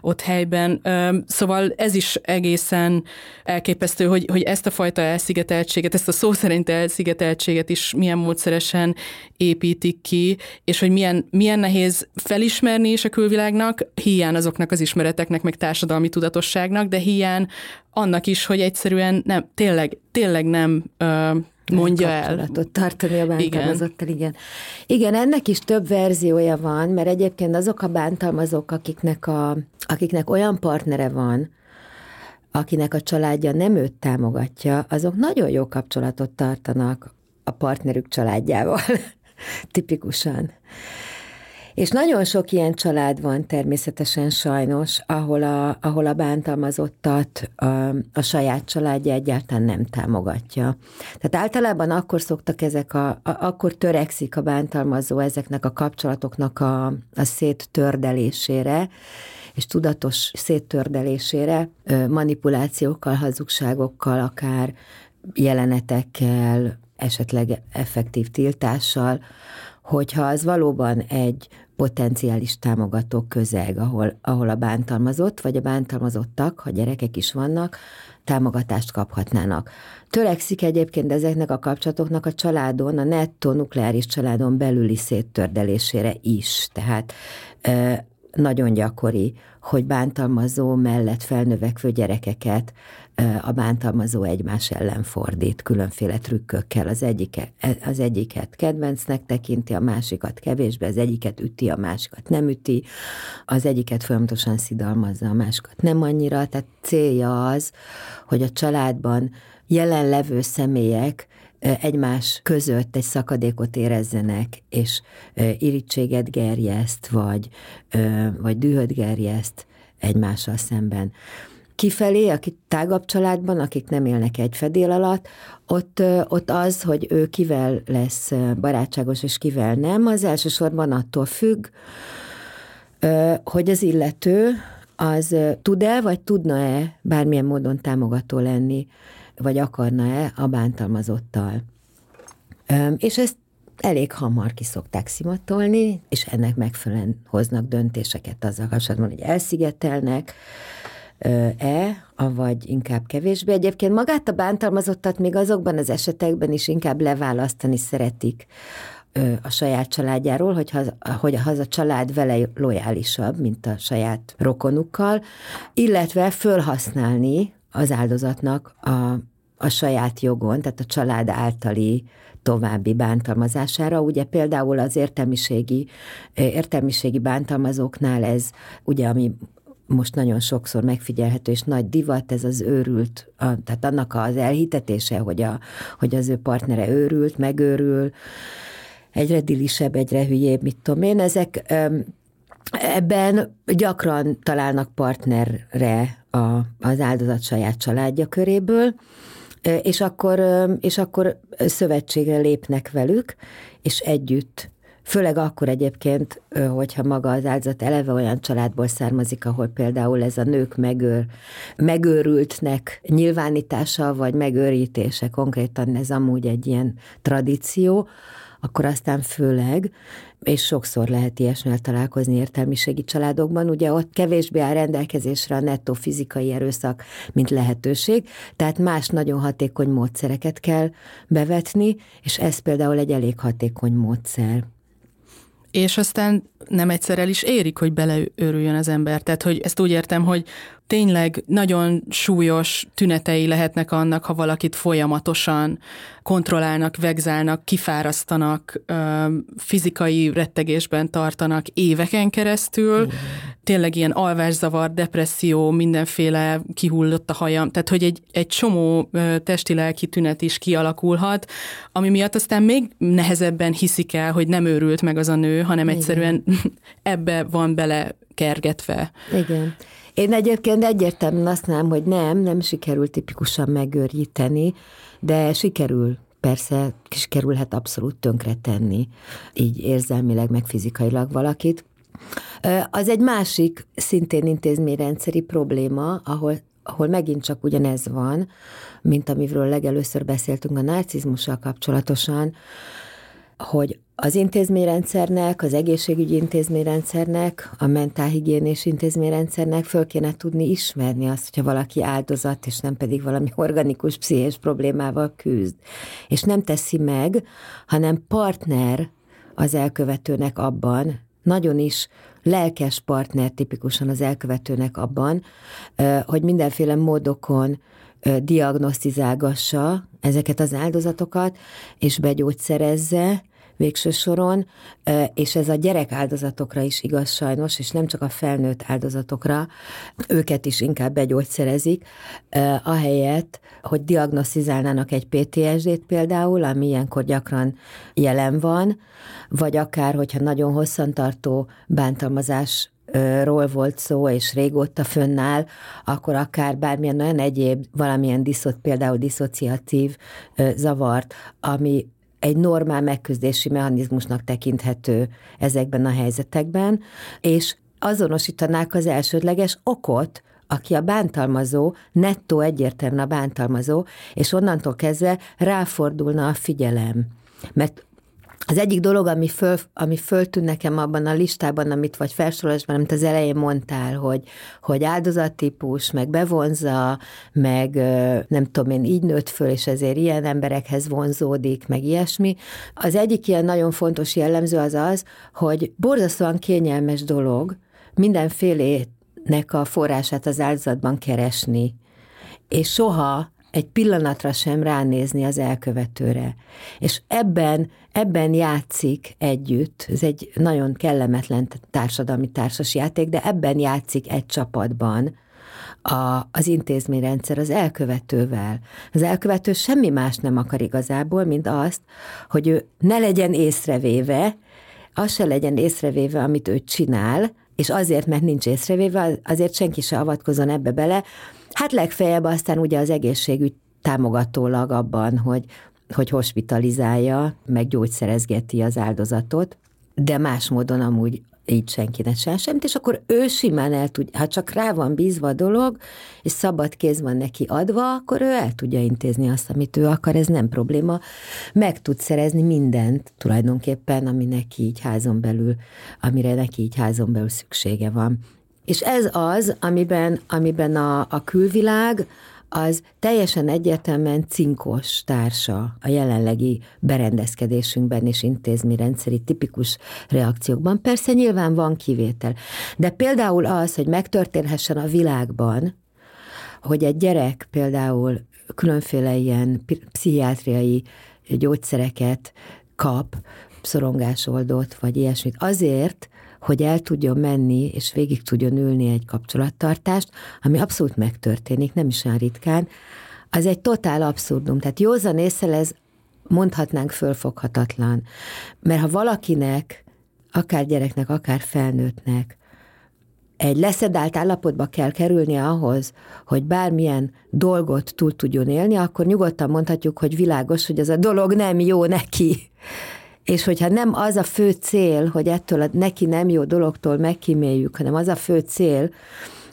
ott helyben. Szóval ez is egészen elképesztő, hogy, hogy ezt a fajta elszigeteltséget, ezt a szó szerint elszigeteltséget is milyen módszeresen építik ki, és hogy milyen, milyen nehéz felismerni is a külvilágnak, hiány azoknak az ismereteknek, meg társadalmi tudatosságnak, de hiány annak is, hogy egyszerűen nem, tényleg, tényleg nem ö, mondja el. tartani a bántalmazottal, igen. igen. Igen, ennek is több verziója van, mert egyébként azok a bántalmazók, akiknek, a, akiknek olyan partnere van, akinek a családja nem őt támogatja, azok nagyon jó kapcsolatot tartanak a partnerük családjával, <laughs> tipikusan. És nagyon sok ilyen család van természetesen sajnos, ahol a, ahol a bántalmazottat a, a saját családja egyáltalán nem támogatja. Tehát általában akkor szoktak ezek a, a akkor törekszik a bántalmazó ezeknek a kapcsolatoknak a, a széttördelésére, és tudatos széttördelésére, manipulációkkal, hazugságokkal, akár jelenetekkel, esetleg effektív tiltással, hogyha az valóban egy potenciális támogató közeg, ahol, ahol a bántalmazott, vagy a bántalmazottak, ha gyerekek is vannak, támogatást kaphatnának. Törekszik egyébként ezeknek a kapcsolatoknak a családon, a nettó nukleáris családon belüli széttördelésére is. Tehát nagyon gyakori, hogy bántalmazó mellett felnövekvő gyerekeket a bántalmazó egymás ellen fordít különféle trükkökkel. Az, egyike, az egyiket kedvencnek tekinti, a másikat kevésbé, az egyiket üti, a másikat nem üti, az egyiket folyamatosan szidalmazza, a másikat nem annyira. Tehát célja az, hogy a családban jelenlevő személyek egymás között egy szakadékot érezzenek, és irítséget gerjeszt, vagy, vagy dühöt gerjeszt egymással szemben. Kifelé, akik tágabb családban, akik nem élnek egy fedél alatt, ott, ott az, hogy ő kivel lesz barátságos és kivel nem, az elsősorban attól függ, hogy az illető az tud-e, vagy tudna-e bármilyen módon támogató lenni, vagy akarna-e a bántalmazottal. És ezt elég hamar kiszokták szimatolni, és ennek megfelelően hoznak döntéseket azzal kapcsolatban, hogy elszigetelnek, e, vagy inkább kevésbé. Egyébként magát a bántalmazottat még azokban az esetekben is inkább leválasztani szeretik a saját családjáról, hogy, az, hogy az a család vele lojálisabb, mint a saját rokonukkal, illetve fölhasználni az áldozatnak a, a saját jogon, tehát a család általi további bántalmazására. Ugye például az értelmiségi, értelmiségi bántalmazóknál ez, ugye ami most nagyon sokszor megfigyelhető, és nagy divat ez az őrült, a, tehát annak az elhitetése, hogy, a, hogy az ő partnere őrült, megőrül, egyre dilisebb, egyre hülyébb, mit tudom én, ezek ebben gyakran találnak partnerre a, az áldozat saját családja köréből, és akkor, és akkor szövetségre lépnek velük, és együtt. Főleg akkor egyébként, hogyha maga az áldozat eleve olyan családból származik, ahol például ez a nők megőr, megőrültnek nyilvánítása, vagy megőrítése, konkrétan ez amúgy egy ilyen tradíció, akkor aztán főleg, és sokszor lehet ilyesmivel találkozni értelmiségi családokban, ugye ott kevésbé áll rendelkezésre a nettó fizikai erőszak, mint lehetőség, tehát más nagyon hatékony módszereket kell bevetni, és ez például egy elég hatékony módszer és aztán nem egyszer el is érik, hogy beleőrüljön az ember. Tehát, hogy ezt úgy értem, hogy tényleg nagyon súlyos tünetei lehetnek annak, ha valakit folyamatosan kontrollálnak, vegzálnak, kifárasztanak, fizikai rettegésben tartanak éveken keresztül, tényleg ilyen alvászavar, depresszió, mindenféle kihullott a hajam, tehát hogy egy, egy csomó testi-lelki tünet is kialakulhat, ami miatt aztán még nehezebben hiszik el, hogy nem őrült meg az a nő, hanem egyszerűen <laughs> ebbe van bele kergetve. Igen. Én egyébként egyértelműen azt nem, hogy nem, nem sikerül tipikusan megőríteni, de sikerül persze sikerülhet abszolút tönkretenni, így érzelmileg, meg fizikailag valakit. Az egy másik, szintén intézményrendszeri probléma, ahol ahol megint csak ugyanez van, mint amiről legelőször beszéltünk a narcizmussal kapcsolatosan, hogy az intézményrendszernek, az egészségügyi intézményrendszernek, a mentálhigiénés intézményrendszernek föl kéne tudni ismerni azt, hogyha valaki áldozat, és nem pedig valami <laughs> organikus pszichés problémával küzd. És nem teszi meg, hanem partner az elkövetőnek abban, nagyon is lelkes partner tipikusan az elkövetőnek abban, hogy mindenféle módokon diagnosztizálgassa ezeket az áldozatokat, és begyógyszerezze, végső soron, és ez a gyerek áldozatokra is igaz sajnos, és nem csak a felnőtt áldozatokra, őket is inkább begyógyszerezik, ahelyett, hogy diagnosztizálnának egy PTSD-t például, ami ilyenkor gyakran jelen van, vagy akár, hogyha nagyon hosszantartó bántalmazás ról volt szó, és régóta fönnáll, akkor akár bármilyen olyan egyéb, valamilyen diszot, például diszociatív zavart, ami egy normál megküzdési mechanizmusnak tekinthető ezekben a helyzetekben, és azonosítanák az elsődleges okot, aki a bántalmazó, nettó egyértelműen a bántalmazó, és onnantól kezdve ráfordulna a figyelem. Mert az egyik dolog, ami, föl, ami föltűn nekem abban a listában, amit vagy felsorolásban, amit az elején mondtál, hogy, hogy áldozattípus, meg bevonza, meg nem tudom én, így nőtt föl, és ezért ilyen emberekhez vonzódik, meg ilyesmi. Az egyik ilyen nagyon fontos jellemző az az, hogy borzasztóan kényelmes dolog mindenfélének a forrását az áldozatban keresni, és soha egy pillanatra sem ránézni az elkövetőre. És ebben, ebben játszik együtt, ez egy nagyon kellemetlen társadalmi társas játék, de ebben játszik egy csapatban a, az intézményrendszer az elkövetővel. Az elkövető semmi más nem akar igazából, mint azt, hogy ő ne legyen észrevéve, az se legyen észrevéve, amit ő csinál, és azért, mert nincs észrevéve, azért senki se avatkozon ebbe bele. Hát legfeljebb aztán ugye az egészségügy támogatólag abban, hogy, hogy hospitalizálja, meg gyógyszerezgeti az áldozatot, de más módon amúgy így senki ne csinál semmit, és akkor ő simán el tud, ha csak rá van bízva a dolog, és szabad kéz van neki adva, akkor ő el tudja intézni azt, amit ő akar, ez nem probléma. Meg tud szerezni mindent tulajdonképpen, ami neki így házon belül, amire neki így házon belül szüksége van. És ez az, amiben, amiben a, a külvilág, az teljesen egyértelműen cinkos társa a jelenlegi berendezkedésünkben és intézményrendszeri tipikus reakciókban. Persze nyilván van kivétel, de például az, hogy megtörténhessen a világban, hogy egy gyerek például különféle ilyen pszichiátriai gyógyszereket kap, szorongásoldót, vagy ilyesmit, azért, hogy el tudjon menni, és végig tudjon ülni egy kapcsolattartást, ami abszolút megtörténik, nem is olyan ritkán, az egy totál abszurdum. Tehát józan észre ez mondhatnánk fölfoghatatlan. Mert ha valakinek, akár gyereknek, akár felnőttnek, egy leszedált állapotba kell kerülnie ahhoz, hogy bármilyen dolgot túl tudjon élni, akkor nyugodtan mondhatjuk, hogy világos, hogy ez a dolog nem jó neki. És hogyha nem az a fő cél, hogy ettől a neki nem jó dologtól megkíméljük, hanem az a fő cél,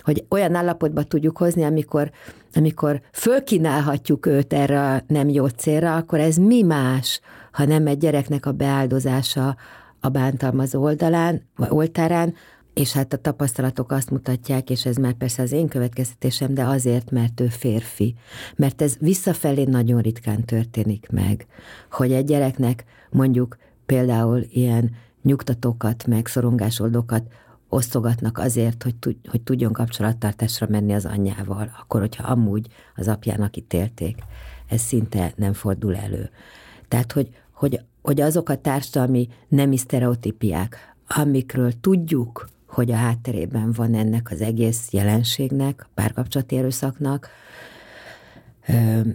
hogy olyan állapotba tudjuk hozni, amikor, amikor fölkínálhatjuk őt erre a nem jó célra, akkor ez mi más, ha nem egy gyereknek a beáldozása a bántalmazó oldalán, vagy oltárán, és hát a tapasztalatok azt mutatják, és ez már persze az én következtetésem, de azért, mert ő férfi. Mert ez visszafelé nagyon ritkán történik meg, hogy egy gyereknek mondjuk például ilyen nyugtatókat, meg szorongásoldokat osztogatnak azért, hogy, tud, hogy tudjon kapcsolattartásra menni az anyjával, akkor, hogyha amúgy az apjának ítélték. Ez szinte nem fordul elő. Tehát, hogy, hogy, hogy azok a társadalmi nemi sztereotípiák, amikről tudjuk, hogy a hátterében van ennek az egész jelenségnek, párkapcsolati erőszaknak,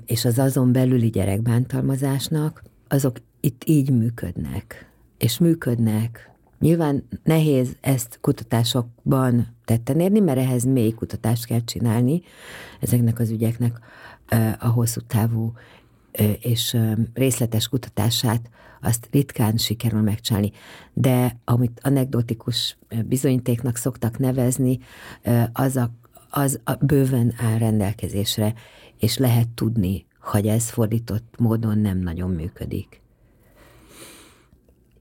és az azon belüli gyerekbántalmazásnak, azok itt így működnek. És működnek. Nyilván nehéz ezt kutatásokban tetten érni, mert ehhez mély kutatást kell csinálni ezeknek az ügyeknek a hosszú távú és részletes kutatását azt ritkán sikerül megcsinálni. De amit anekdotikus bizonyítéknak szoktak nevezni, az, a, az a bőven áll rendelkezésre, és lehet tudni, hogy ez fordított módon nem nagyon működik.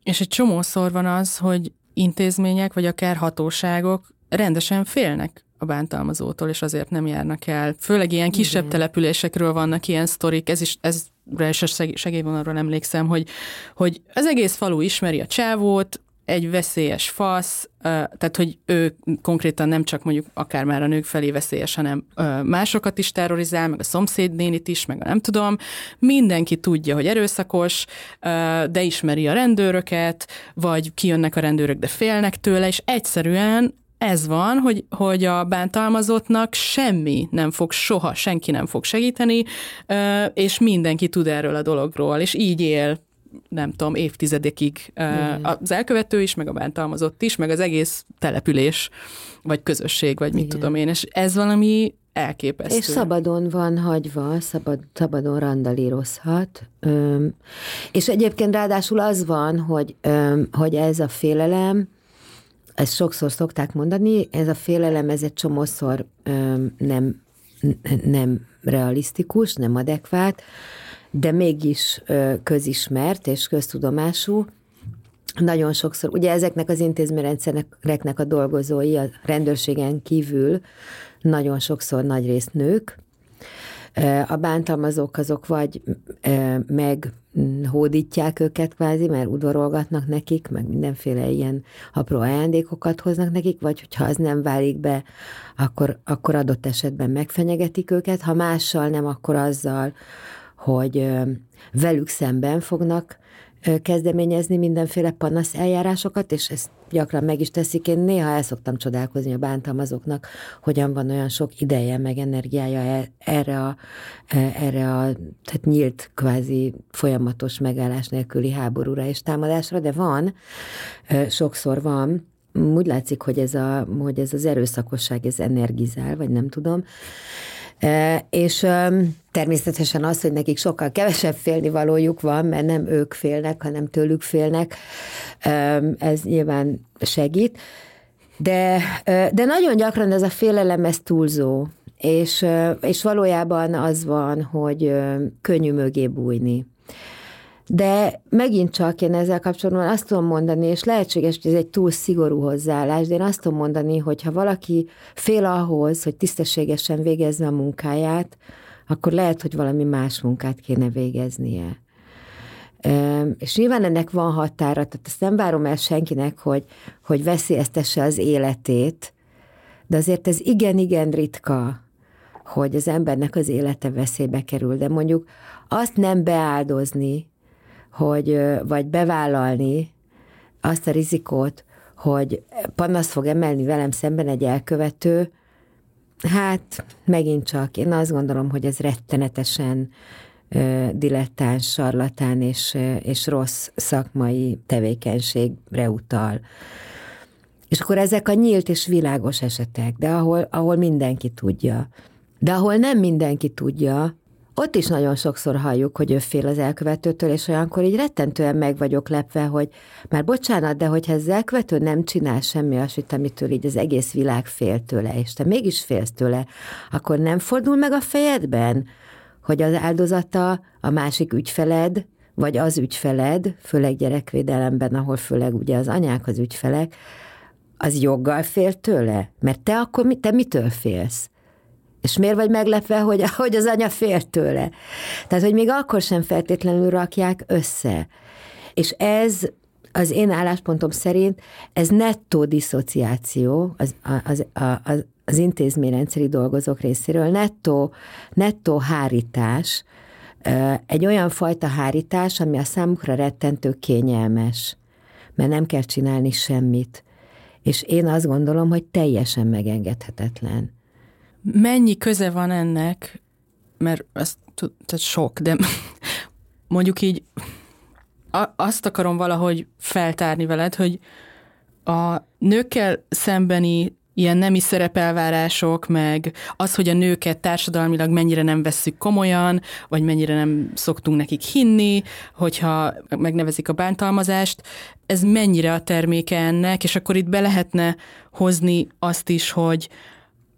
És egy csomószor van az, hogy intézmények, vagy akár hatóságok rendesen félnek a bántalmazótól, és azért nem járnak el. Főleg ilyen kisebb Igen. településekről vannak ilyen sztorik, ez is, ez is a segélyvonalról emlékszem, hogy, hogy az egész falu ismeri a csávót, egy veszélyes fasz, tehát hogy ő konkrétan nem csak mondjuk akár már a nők felé veszélyes, hanem másokat is terrorizál, meg a szomszédnénit is, meg a nem tudom. Mindenki tudja, hogy erőszakos, de ismeri a rendőröket, vagy kijönnek a rendőrök, de félnek tőle, és egyszerűen ez van, hogy, hogy a bántalmazottnak semmi nem fog, soha senki nem fog segíteni, és mindenki tud erről a dologról, és így él nem tudom, évtizedekig mm. az elkövető is, meg a bántalmazott is, meg az egész település, vagy közösség, vagy mit Igen. tudom én, és ez valami elképesztő. És szabadon van hagyva, szabad, szabadon randalírozhat. Öm, és egyébként ráadásul az van, hogy, öm, hogy ez a félelem, ezt sokszor szokták mondani, ez a félelem, ez egy csomószor öm, nem, nem realisztikus, nem adekvát, de mégis ö, közismert és köztudomású. Nagyon sokszor, ugye ezeknek az intézményrendszereknek a dolgozói a rendőrségen kívül nagyon sokszor nagy részt nők, a bántalmazók azok vagy meghódítják őket kvázi, mert udvarolgatnak nekik, meg mindenféle ilyen apró ajándékokat hoznak nekik, vagy hogyha az nem válik be, akkor, akkor adott esetben megfenyegetik őket, ha mással nem, akkor azzal, hogy velük szemben fognak kezdeményezni mindenféle panasz eljárásokat, és ezt gyakran meg is teszik. Én néha el szoktam csodálkozni a bántalmazóknak, hogyan van olyan sok ideje, meg energiája e, erre a, e, erre a tehát nyílt, kvázi folyamatos megállás nélküli háborúra és támadásra, de van, sokszor van, úgy látszik, hogy ez, a, hogy ez az erőszakosság, ez energizál, vagy nem tudom. És természetesen az, hogy nekik sokkal kevesebb félnivalójuk van, mert nem ők félnek, hanem tőlük félnek, ez nyilván segít. De, de nagyon gyakran ez a félelem, ez túlzó, és, és valójában az van, hogy könnyű mögé bújni. De megint csak én ezzel kapcsolatban azt tudom mondani, és lehetséges, hogy ez egy túl szigorú hozzáállás, de én azt tudom mondani, hogy ha valaki fél ahhoz, hogy tisztességesen végezze a munkáját, akkor lehet, hogy valami más munkát kéne végeznie. És nyilván ennek van határa, tehát ezt nem várom el senkinek, hogy, hogy veszélyeztesse az életét, de azért ez igen-igen ritka, hogy az embernek az élete veszélybe kerül, de mondjuk azt nem beáldozni, hogy, vagy bevállalni azt a rizikót, hogy panasz fog emelni velem szemben egy elkövető, hát megint csak én azt gondolom, hogy ez rettenetesen dilettáns, sarlatán és, és rossz szakmai tevékenységre utal. És akkor ezek a nyílt és világos esetek, de ahol, ahol mindenki tudja. De ahol nem mindenki tudja, ott is nagyon sokszor halljuk, hogy ő fél az elkövetőtől, és olyankor így rettentően meg vagyok lepve, hogy már bocsánat, de hogyha az elkövető nem csinál semmi olyasmit, amitől így az egész világ fél tőle, és te mégis félsz tőle, akkor nem fordul meg a fejedben, hogy az áldozata a másik ügyfeled, vagy az ügyfeled, főleg gyerekvédelemben, ahol főleg ugye az anyák az ügyfelek, az joggal fél tőle? Mert te akkor te mitől félsz? És miért vagy meglepve, hogy, hogy az anya fél tőle? Tehát, hogy még akkor sem feltétlenül rakják össze. És ez az én álláspontom szerint ez nettó diszociáció az, az, az, az intézményrendszeri dolgozók részéről, nettó, nettó hárítás, egy olyan fajta hárítás, ami a számukra rettentő kényelmes, mert nem kell csinálni semmit. És én azt gondolom, hogy teljesen megengedhetetlen. Mennyi köze van ennek, mert ez tehát sok, de <laughs> mondjuk így azt akarom valahogy feltárni veled, hogy a nőkkel szembeni ilyen nemi szerepelvárások, meg az, hogy a nőket társadalmilag mennyire nem vesszük komolyan, vagy mennyire nem szoktunk nekik hinni, hogyha megnevezik a bántalmazást, ez mennyire a terméke ennek, és akkor itt be lehetne hozni azt is, hogy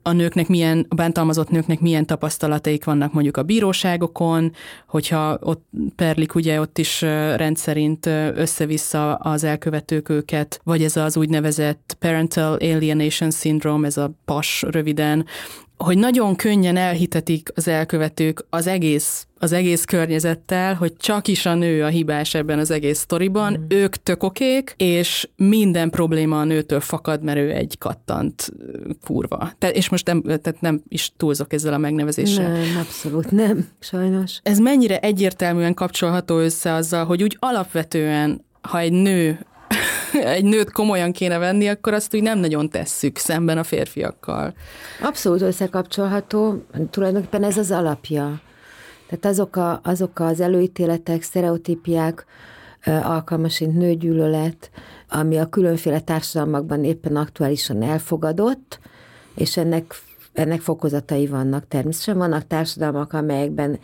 a nőknek milyen, a bántalmazott nőknek milyen tapasztalataik vannak mondjuk a bíróságokon, hogyha ott perlik, ugye ott is rendszerint össze-vissza az elkövetők őket, vagy ez az úgynevezett Parental Alienation Syndrome, ez a PAS röviden, hogy nagyon könnyen elhitetik az elkövetők az egész, az egész környezettel, hogy csak is a nő a hibás ebben az egész sztoriban, mm. ők tökokék, és minden probléma a nőtől fakad, mert ő egy kattant kurva. Te, és most nem, tehát nem is túlzok ezzel a megnevezéssel. Nem, abszolút nem, sajnos. Ez mennyire egyértelműen kapcsolható össze azzal, hogy úgy alapvetően, ha egy nő <laughs> egy nőt komolyan kéne venni, akkor azt úgy nem nagyon tesszük szemben a férfiakkal. Abszolút összekapcsolható, tulajdonképpen ez az alapja. Tehát azok, a, azok az előítéletek, sztereotípiák, alkalmasint nőgyűlölet, ami a különféle társadalmakban éppen aktuálisan elfogadott, és ennek ennek fokozatai vannak természetesen. Vannak társadalmak, amelyekben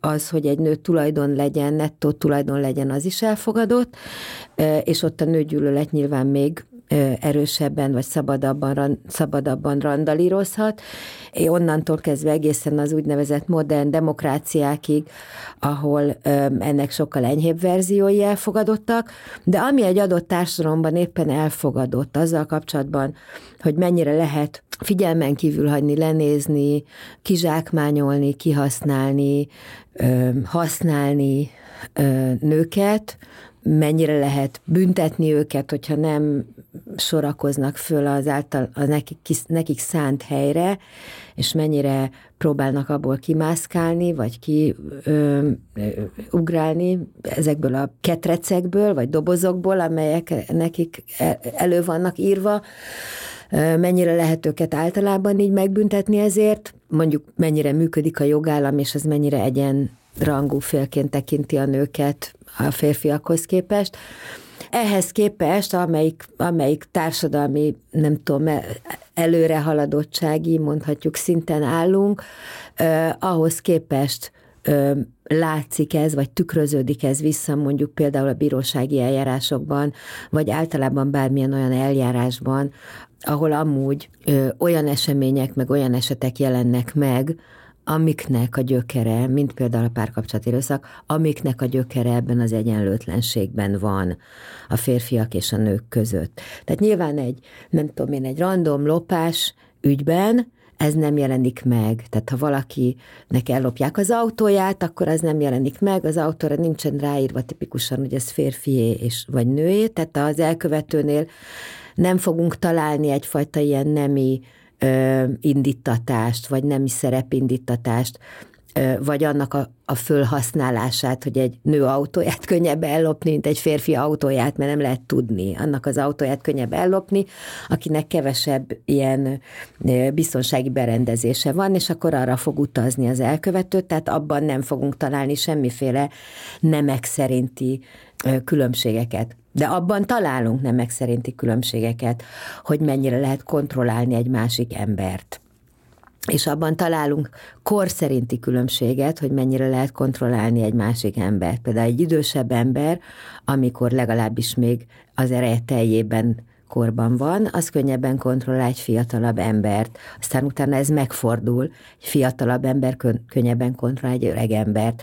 az, hogy egy nő tulajdon legyen, nettó tulajdon legyen, az is elfogadott, és ott a nőgyűlölet nyilván még erősebben vagy szabadabban, szabadabban randalírozhat. Onnantól kezdve egészen az úgynevezett modern demokráciákig, ahol ennek sokkal enyhébb verziói elfogadottak, de ami egy adott társadalomban éppen elfogadott azzal kapcsolatban, hogy mennyire lehet figyelmen kívül hagyni, lenézni, kizsákmányolni, kihasználni, használni nőket, mennyire lehet büntetni őket, hogyha nem sorakoznak föl az által a nekik, nekik szánt helyre, és mennyire próbálnak abból kimászkálni, vagy ki ö, ö, ugrálni ezekből a ketrecekből, vagy dobozokból, amelyek nekik e, elő vannak írva, mennyire lehet őket általában így megbüntetni ezért, mondjuk mennyire működik a jogállam, és az mennyire egyen rangú félként tekinti a nőket a férfiakhoz képest. Ehhez képest, amelyik, amelyik társadalmi, nem tudom, előre haladottsági, mondhatjuk szinten állunk, eh, ahhoz képest eh, látszik ez, vagy tükröződik ez vissza mondjuk például a bírósági eljárásokban, vagy általában bármilyen olyan eljárásban, ahol amúgy ö, olyan események, meg olyan esetek jelennek meg, amiknek a gyökere, mint például a párkapcsolat erőszak, amiknek a gyökere ebben az egyenlőtlenségben van a férfiak és a nők között. Tehát nyilván egy, nem tudom én, egy random lopás ügyben, ez nem jelenik meg. Tehát ha valakinek ellopják az autóját, akkor ez nem jelenik meg, az autóra nincsen ráírva tipikusan, hogy ez férfié és vagy nőé, tehát az elkövetőnél nem fogunk találni egyfajta ilyen nemi ö, indítatást, vagy nemi szerepindítatást, vagy annak a, a fölhasználását, hogy egy nő autóját könnyebb ellopni, mint egy férfi autóját, mert nem lehet tudni. Annak az autóját könnyebb ellopni, akinek kevesebb ilyen biztonsági berendezése van, és akkor arra fog utazni az elkövető, tehát abban nem fogunk találni semmiféle nemek szerinti különbségeket. De abban találunk nemek szerinti különbségeket, hogy mennyire lehet kontrollálni egy másik embert és abban találunk kor szerinti különbséget, hogy mennyire lehet kontrollálni egy másik embert. Például egy idősebb ember, amikor legalábbis még az ereje teljében korban van, az könnyebben kontrollál egy fiatalabb embert. Aztán utána ez megfordul, egy fiatalabb ember könnyebben kontrollál egy öreg embert.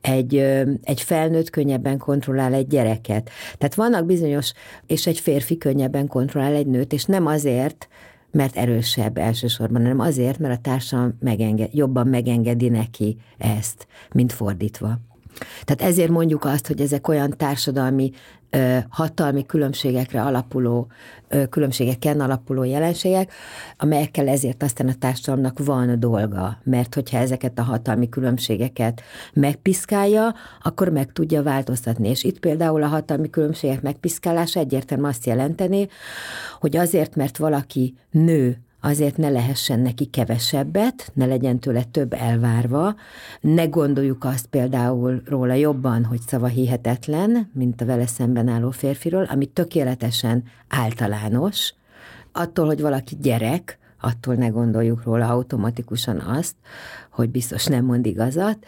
Egy, egy felnőtt könnyebben kontrollál egy gyereket. Tehát vannak bizonyos, és egy férfi könnyebben kontrollál egy nőt, és nem azért, mert erősebb elsősorban, hanem azért, mert a társadalom megenged, jobban megengedi neki ezt, mint fordítva. Tehát ezért mondjuk azt, hogy ezek olyan társadalmi hatalmi különbségekre alapuló, különbségeken alapuló jelenségek, amelyekkel ezért aztán a társadalomnak van dolga, mert hogyha ezeket a hatalmi különbségeket megpiszkálja, akkor meg tudja változtatni. És itt például a hatalmi különbségek megpiszkálása egyértelműen azt jelenteni, hogy azért, mert valaki nő, azért ne lehessen neki kevesebbet, ne legyen tőle több elvárva, ne gondoljuk azt például róla jobban, hogy szava hihetetlen, mint a vele szemben álló férfiról, ami tökéletesen általános, attól, hogy valaki gyerek, attól ne gondoljuk róla automatikusan azt, hogy biztos nem mond igazat,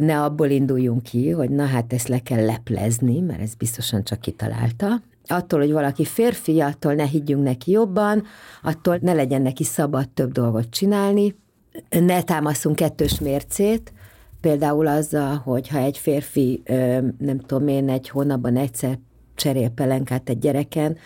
ne abból induljunk ki, hogy na hát ezt le kell leplezni, mert ez biztosan csak kitalálta, attól, hogy valaki férfi, attól ne higgyünk neki jobban, attól ne legyen neki szabad több dolgot csinálni, ne támaszunk kettős mércét, például azzal, hogy ha egy férfi, nem tudom én, egy hónapban egyszer cserél pelenkát egy gyereken,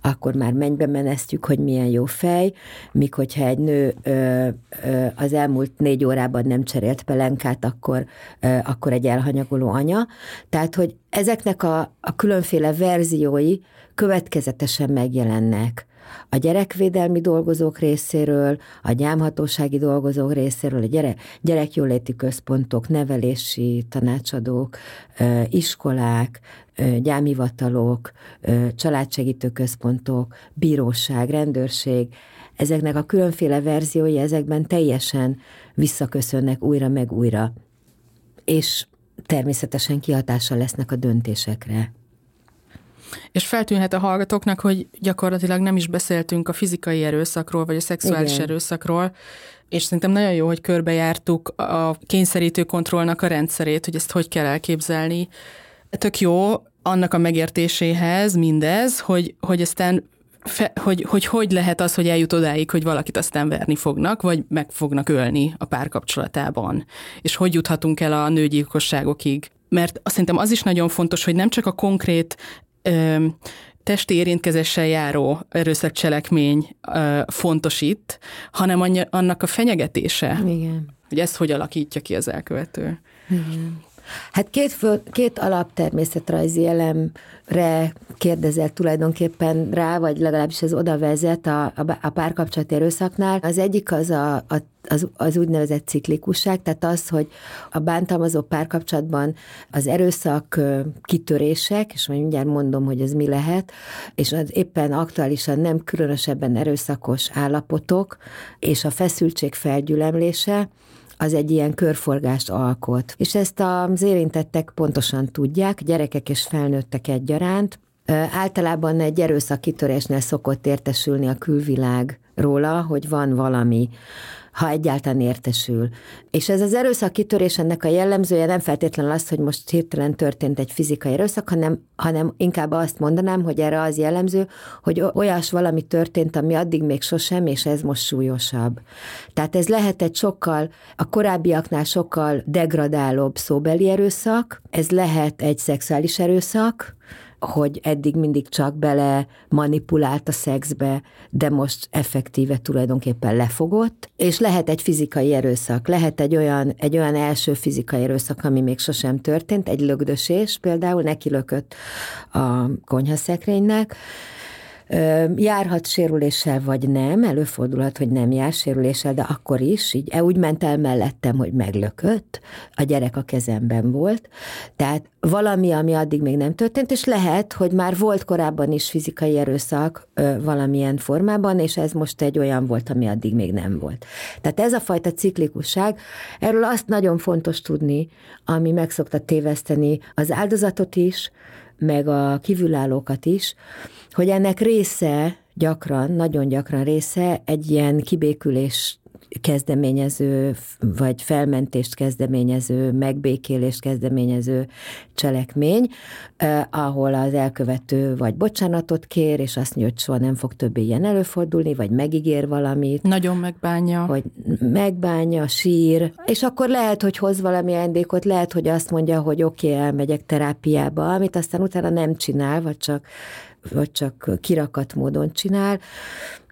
akkor már mennybe menesztjük, hogy milyen jó fej, míg hogyha egy nő ö, ö, az elmúlt négy órában nem cserélt pelenkát, akkor, ö, akkor egy elhanyagoló anya. Tehát, hogy ezeknek a, a különféle verziói következetesen megjelennek a gyerekvédelmi dolgozók részéről, a gyámhatósági dolgozók részéről, a gyere, gyerekjóléti központok, nevelési tanácsadók, iskolák, gyámhivatalok, családsegítő központok, bíróság, rendőrség, ezeknek a különféle verziói ezekben teljesen visszaköszönnek újra meg újra. És természetesen kihatással lesznek a döntésekre. És feltűnhet a hallgatóknak, hogy gyakorlatilag nem is beszéltünk a fizikai erőszakról, vagy a szexuális Igen. erőszakról, és szerintem nagyon jó, hogy körbejártuk a kényszerítő kontrollnak a rendszerét, hogy ezt hogy kell elképzelni. Tök jó annak a megértéséhez mindez, hogy, hogy aztán fe, hogy, hogy hogy lehet az, hogy eljut odáig, hogy valakit aztán verni fognak, vagy meg fognak ölni a párkapcsolatában. És hogy juthatunk el a nőgyilkosságokig. Mert azt szerintem az is nagyon fontos, hogy nem csak a konkrét ö, testi érintkezéssel járó erőszakcselekmény ö, fontos itt, hanem annak a fenyegetése. Igen. Hogy ezt hogy alakítja ki az elkövető. Igen. Hát két, föl, két alaptermészetrajzi elemre kérdezel tulajdonképpen rá, vagy legalábbis ez oda vezet a, a, párkapcsolati erőszaknál. Az egyik az a, a az, az úgynevezett ciklikusság, tehát az, hogy a bántalmazó párkapcsolatban az erőszak kitörések, és majd mindjárt mondom, hogy ez mi lehet, és az éppen aktuálisan nem különösebben erőszakos állapotok, és a feszültség felgyülemlése, az egy ilyen körforgást alkot. És ezt az érintettek pontosan tudják, gyerekek és felnőttek egyaránt. Általában egy erőszakitörésnél szokott értesülni a külvilág róla, hogy van valami, ha egyáltalán értesül. És ez az erőszak kitörés ennek a jellemzője nem feltétlenül az, hogy most hirtelen történt egy fizikai erőszak, hanem, hanem inkább azt mondanám, hogy erre az jellemző, hogy olyas valami történt, ami addig még sosem, és ez most súlyosabb. Tehát ez lehet egy sokkal, a korábbiaknál sokkal degradálóbb szóbeli erőszak, ez lehet egy szexuális erőszak, hogy eddig mindig csak bele manipulált a szexbe, de most effektíve tulajdonképpen lefogott, és lehet egy fizikai erőszak, lehet egy olyan, egy olyan első fizikai erőszak, ami még sosem történt, egy lögdösés például, neki lökött a konyhaszekrénynek, Járhat sérüléssel vagy nem, előfordulhat, hogy nem jár sérüléssel, de akkor is, így e, úgy ment el mellettem, hogy meglökött, a gyerek a kezemben volt, tehát valami, ami addig még nem történt, és lehet, hogy már volt korábban is fizikai erőszak valamilyen formában, és ez most egy olyan volt, ami addig még nem volt. Tehát ez a fajta ciklikusság, erről azt nagyon fontos tudni, ami meg szokta téveszteni az áldozatot is, meg a kívülállókat is, hogy ennek része gyakran, nagyon gyakran része egy ilyen kibékülés kezdeményező, vagy felmentést kezdeményező, megbékélést kezdeményező cselekmény, ahol az elkövető vagy bocsánatot kér, és azt mondja, hogy soha nem fog többé ilyen előfordulni, vagy megígér valamit. Nagyon megbánja. Hogy megbánja, sír, és akkor lehet, hogy hoz valami ajándékot, lehet, hogy azt mondja, hogy oké, okay, elmegyek terápiába, amit aztán utána nem csinál, vagy csak vagy csak kirakat módon csinál,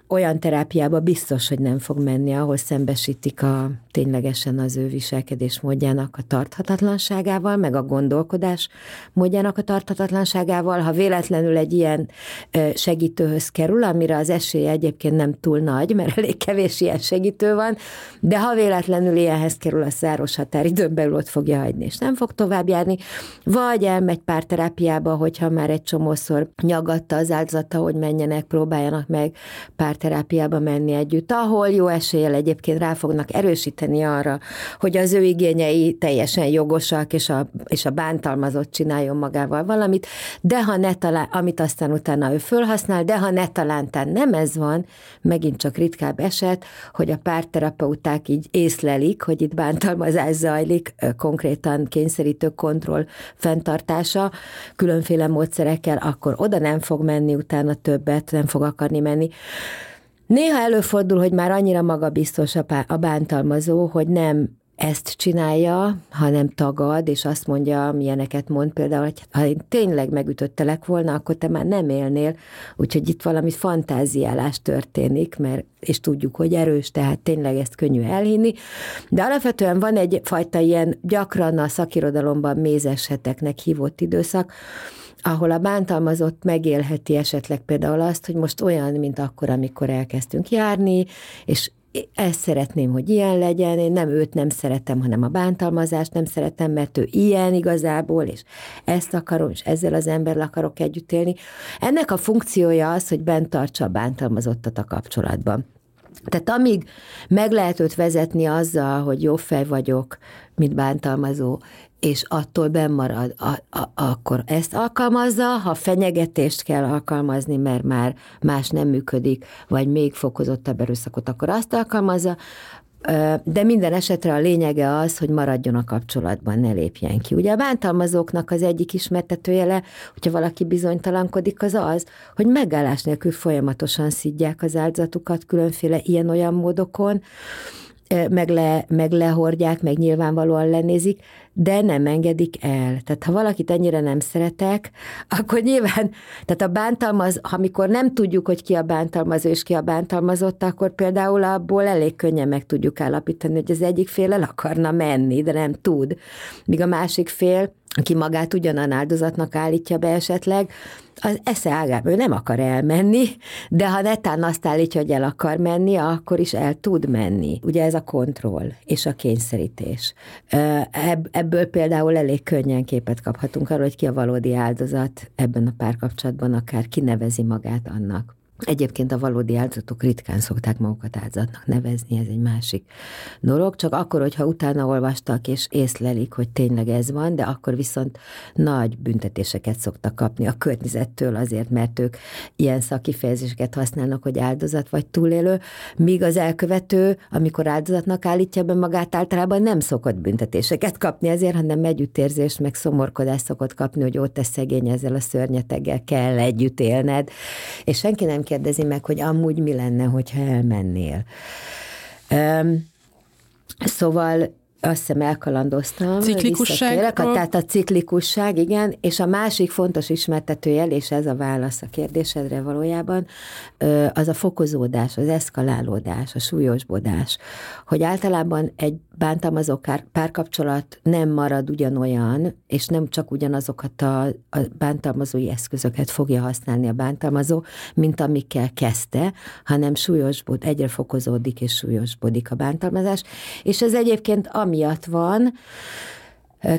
olyan terápiába biztos, hogy nem fog menni, ahol szembesítik a ténylegesen az ő viselkedés módjának a tarthatatlanságával, meg a gondolkodás módjának a tarthatatlanságával. Ha véletlenül egy ilyen segítőhöz kerül, amire az esélye egyébként nem túl nagy, mert elég kevés ilyen segítő van, de ha véletlenül ilyenhez kerül, a száros határidőn belül ott fogja hagyni, és nem fog tovább járni, vagy elmegy pár terápiába, hogyha már egy csomószor nyagatta az áldozata, hogy menjenek, próbáljanak meg pár terápiába menni együtt, ahol jó eséllyel egyébként rá fognak erősíteni arra, hogy az ő igényei teljesen jogosak, és a, és a bántalmazott csináljon magával valamit, de ha ne talán, amit aztán utána ő fölhasznál, de ha ne talántán nem ez van, megint csak ritkább eset, hogy a párterapeuták így észlelik, hogy itt bántalmazás zajlik, konkrétan kényszerítő kontroll fenntartása, különféle módszerekkel, akkor oda nem fog menni utána többet, nem fog akarni menni. Néha előfordul, hogy már annyira magabiztos a bántalmazó, hogy nem ezt csinálja, hanem tagad, és azt mondja, milyeneket mond. Például, hogy ha én tényleg megütöttelek volna, akkor te már nem élnél, úgyhogy itt valami fantáziálás történik, mert, és tudjuk, hogy erős, tehát tényleg ezt könnyű elhinni, de alapvetően van egy fajta ilyen gyakran a szakirodalomban mézeseteknek hívott időszak, ahol a bántalmazott megélheti esetleg például azt, hogy most olyan, mint akkor, amikor elkezdtünk járni, és ezt szeretném, hogy ilyen legyen, én nem őt nem szeretem, hanem a bántalmazást nem szeretem, mert ő ilyen igazából, és ezt akarom, és ezzel az emberrel akarok együtt élni. Ennek a funkciója az, hogy bent tartsa a bántalmazottat a kapcsolatban. Tehát amíg meg lehet őt vezetni azzal, hogy jó fej vagyok, mint bántalmazó, és attól bennmarad, a, a, akkor ezt alkalmazza, ha fenyegetést kell alkalmazni, mert már más nem működik, vagy még fokozottabb erőszakot, akkor azt alkalmazza, de minden esetre a lényege az, hogy maradjon a kapcsolatban, ne lépjen ki. Ugye a bántalmazóknak az egyik ismertetőjele, hogyha valaki bizonytalankodik, az az, hogy megállás nélkül folyamatosan szidják az áldozatukat különféle ilyen-olyan módokon, meg, le, meg lehordják, meg nyilvánvalóan lenézik, de nem engedik el. Tehát ha valakit ennyire nem szeretek, <laughs> akkor nyilván, tehát a bántalmaz, amikor nem tudjuk, hogy ki a bántalmazó és ki a bántalmazott, akkor például abból elég könnyen meg tudjuk állapítani, hogy az egyik fél el akarna menni, de nem tud. Míg a másik fél aki magát ugyanan áldozatnak állítja be esetleg, az esze ágában ő nem akar elmenni, de ha netán azt állítja, hogy el akar menni, akkor is el tud menni. Ugye ez a kontroll és a kényszerítés. Ebből például elég könnyen képet kaphatunk arról, hogy ki a valódi áldozat ebben a párkapcsolatban, akár kinevezi magát annak. Egyébként a valódi áldozatok ritkán szokták magukat áldozatnak nevezni, ez egy másik dolog, csak akkor, hogyha utána olvastak és észlelik, hogy tényleg ez van, de akkor viszont nagy büntetéseket szoktak kapni a környezettől azért, mert ők ilyen szakifejezéseket használnak, hogy áldozat vagy túlélő, míg az elkövető, amikor áldozatnak állítja be magát, általában nem szokott büntetéseket kapni ezért, hanem együttérzés, meg szomorkodás szokott kapni, hogy ott te szegény ezzel a szörnyeteggel kell együtt élned, és senki nem kérdezi meg, hogy amúgy mi lenne, hogyha elmennél. Um, szóval azt hiszem elkalandoztam. Ciklikusságról. Tehát a ciklikusság, igen, és a másik fontos ismertetőjel, és ez a válasz a kérdésedre valójában, az a fokozódás, az eszkalálódás, a súlyosbodás, hogy általában egy bántalmazó párkapcsolat nem marad ugyanolyan, és nem csak ugyanazokat a, a bántalmazói eszközöket fogja használni a bántalmazó, mint amikkel kezdte, hanem súlyosbod, egyre fokozódik és súlyosbodik a bántalmazás, és ez egyébként amiatt van,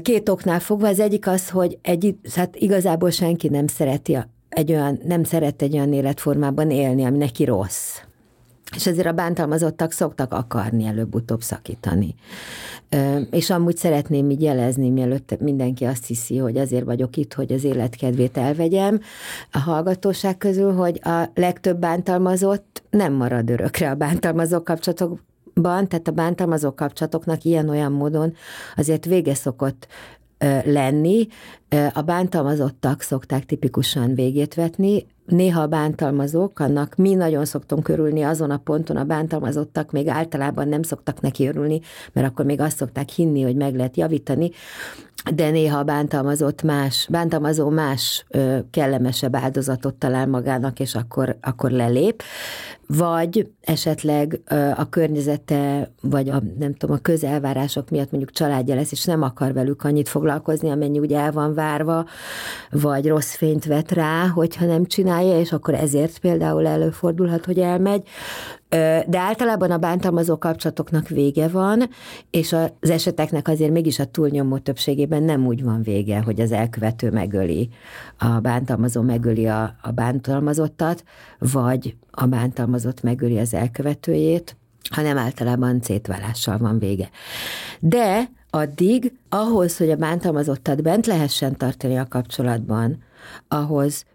Két oknál fogva, az egyik az, hogy egy, hát igazából senki nem szereti egy olyan, nem szeret egy olyan életformában élni, ami neki rossz. És ezért a bántalmazottak szoktak akarni előbb-utóbb szakítani. És amúgy szeretném így jelezni, mielőtt mindenki azt hiszi, hogy azért vagyok itt, hogy az életkedvét elvegyem a hallgatóság közül, hogy a legtöbb bántalmazott nem marad örökre a bántalmazó kapcsolatok tehát a bántalmazó kapcsolatoknak ilyen-olyan módon azért vége szokott lenni. A bántalmazottak szokták tipikusan végét vetni, néha bántalmazók, annak mi nagyon szoktunk körülni azon a ponton, a bántalmazottak még általában nem szoktak neki örülni, mert akkor még azt szokták hinni, hogy meg lehet javítani, de néha a bántalmazott más, bántalmazó más ö, kellemesebb áldozatot talál magának, és akkor, akkor lelép, vagy esetleg ö, a környezete, vagy a, nem tudom, a közelvárások miatt mondjuk családja lesz, és nem akar velük annyit foglalkozni, amennyi ugye el van várva, vagy rossz fényt vet rá, hogyha nem csinálja, és akkor ezért például előfordulhat, hogy elmegy, de általában a bántalmazó kapcsolatoknak vége van, és az eseteknek azért mégis a túlnyomó többségében nem úgy van vége, hogy az elkövető megöli, a bántalmazó megöli a, a bántalmazottat, vagy a bántalmazott megöli az elkövetőjét, hanem általában szétválással van vége. De addig, ahhoz, hogy a bántalmazottat bent lehessen tartani a kapcsolatban, ahhoz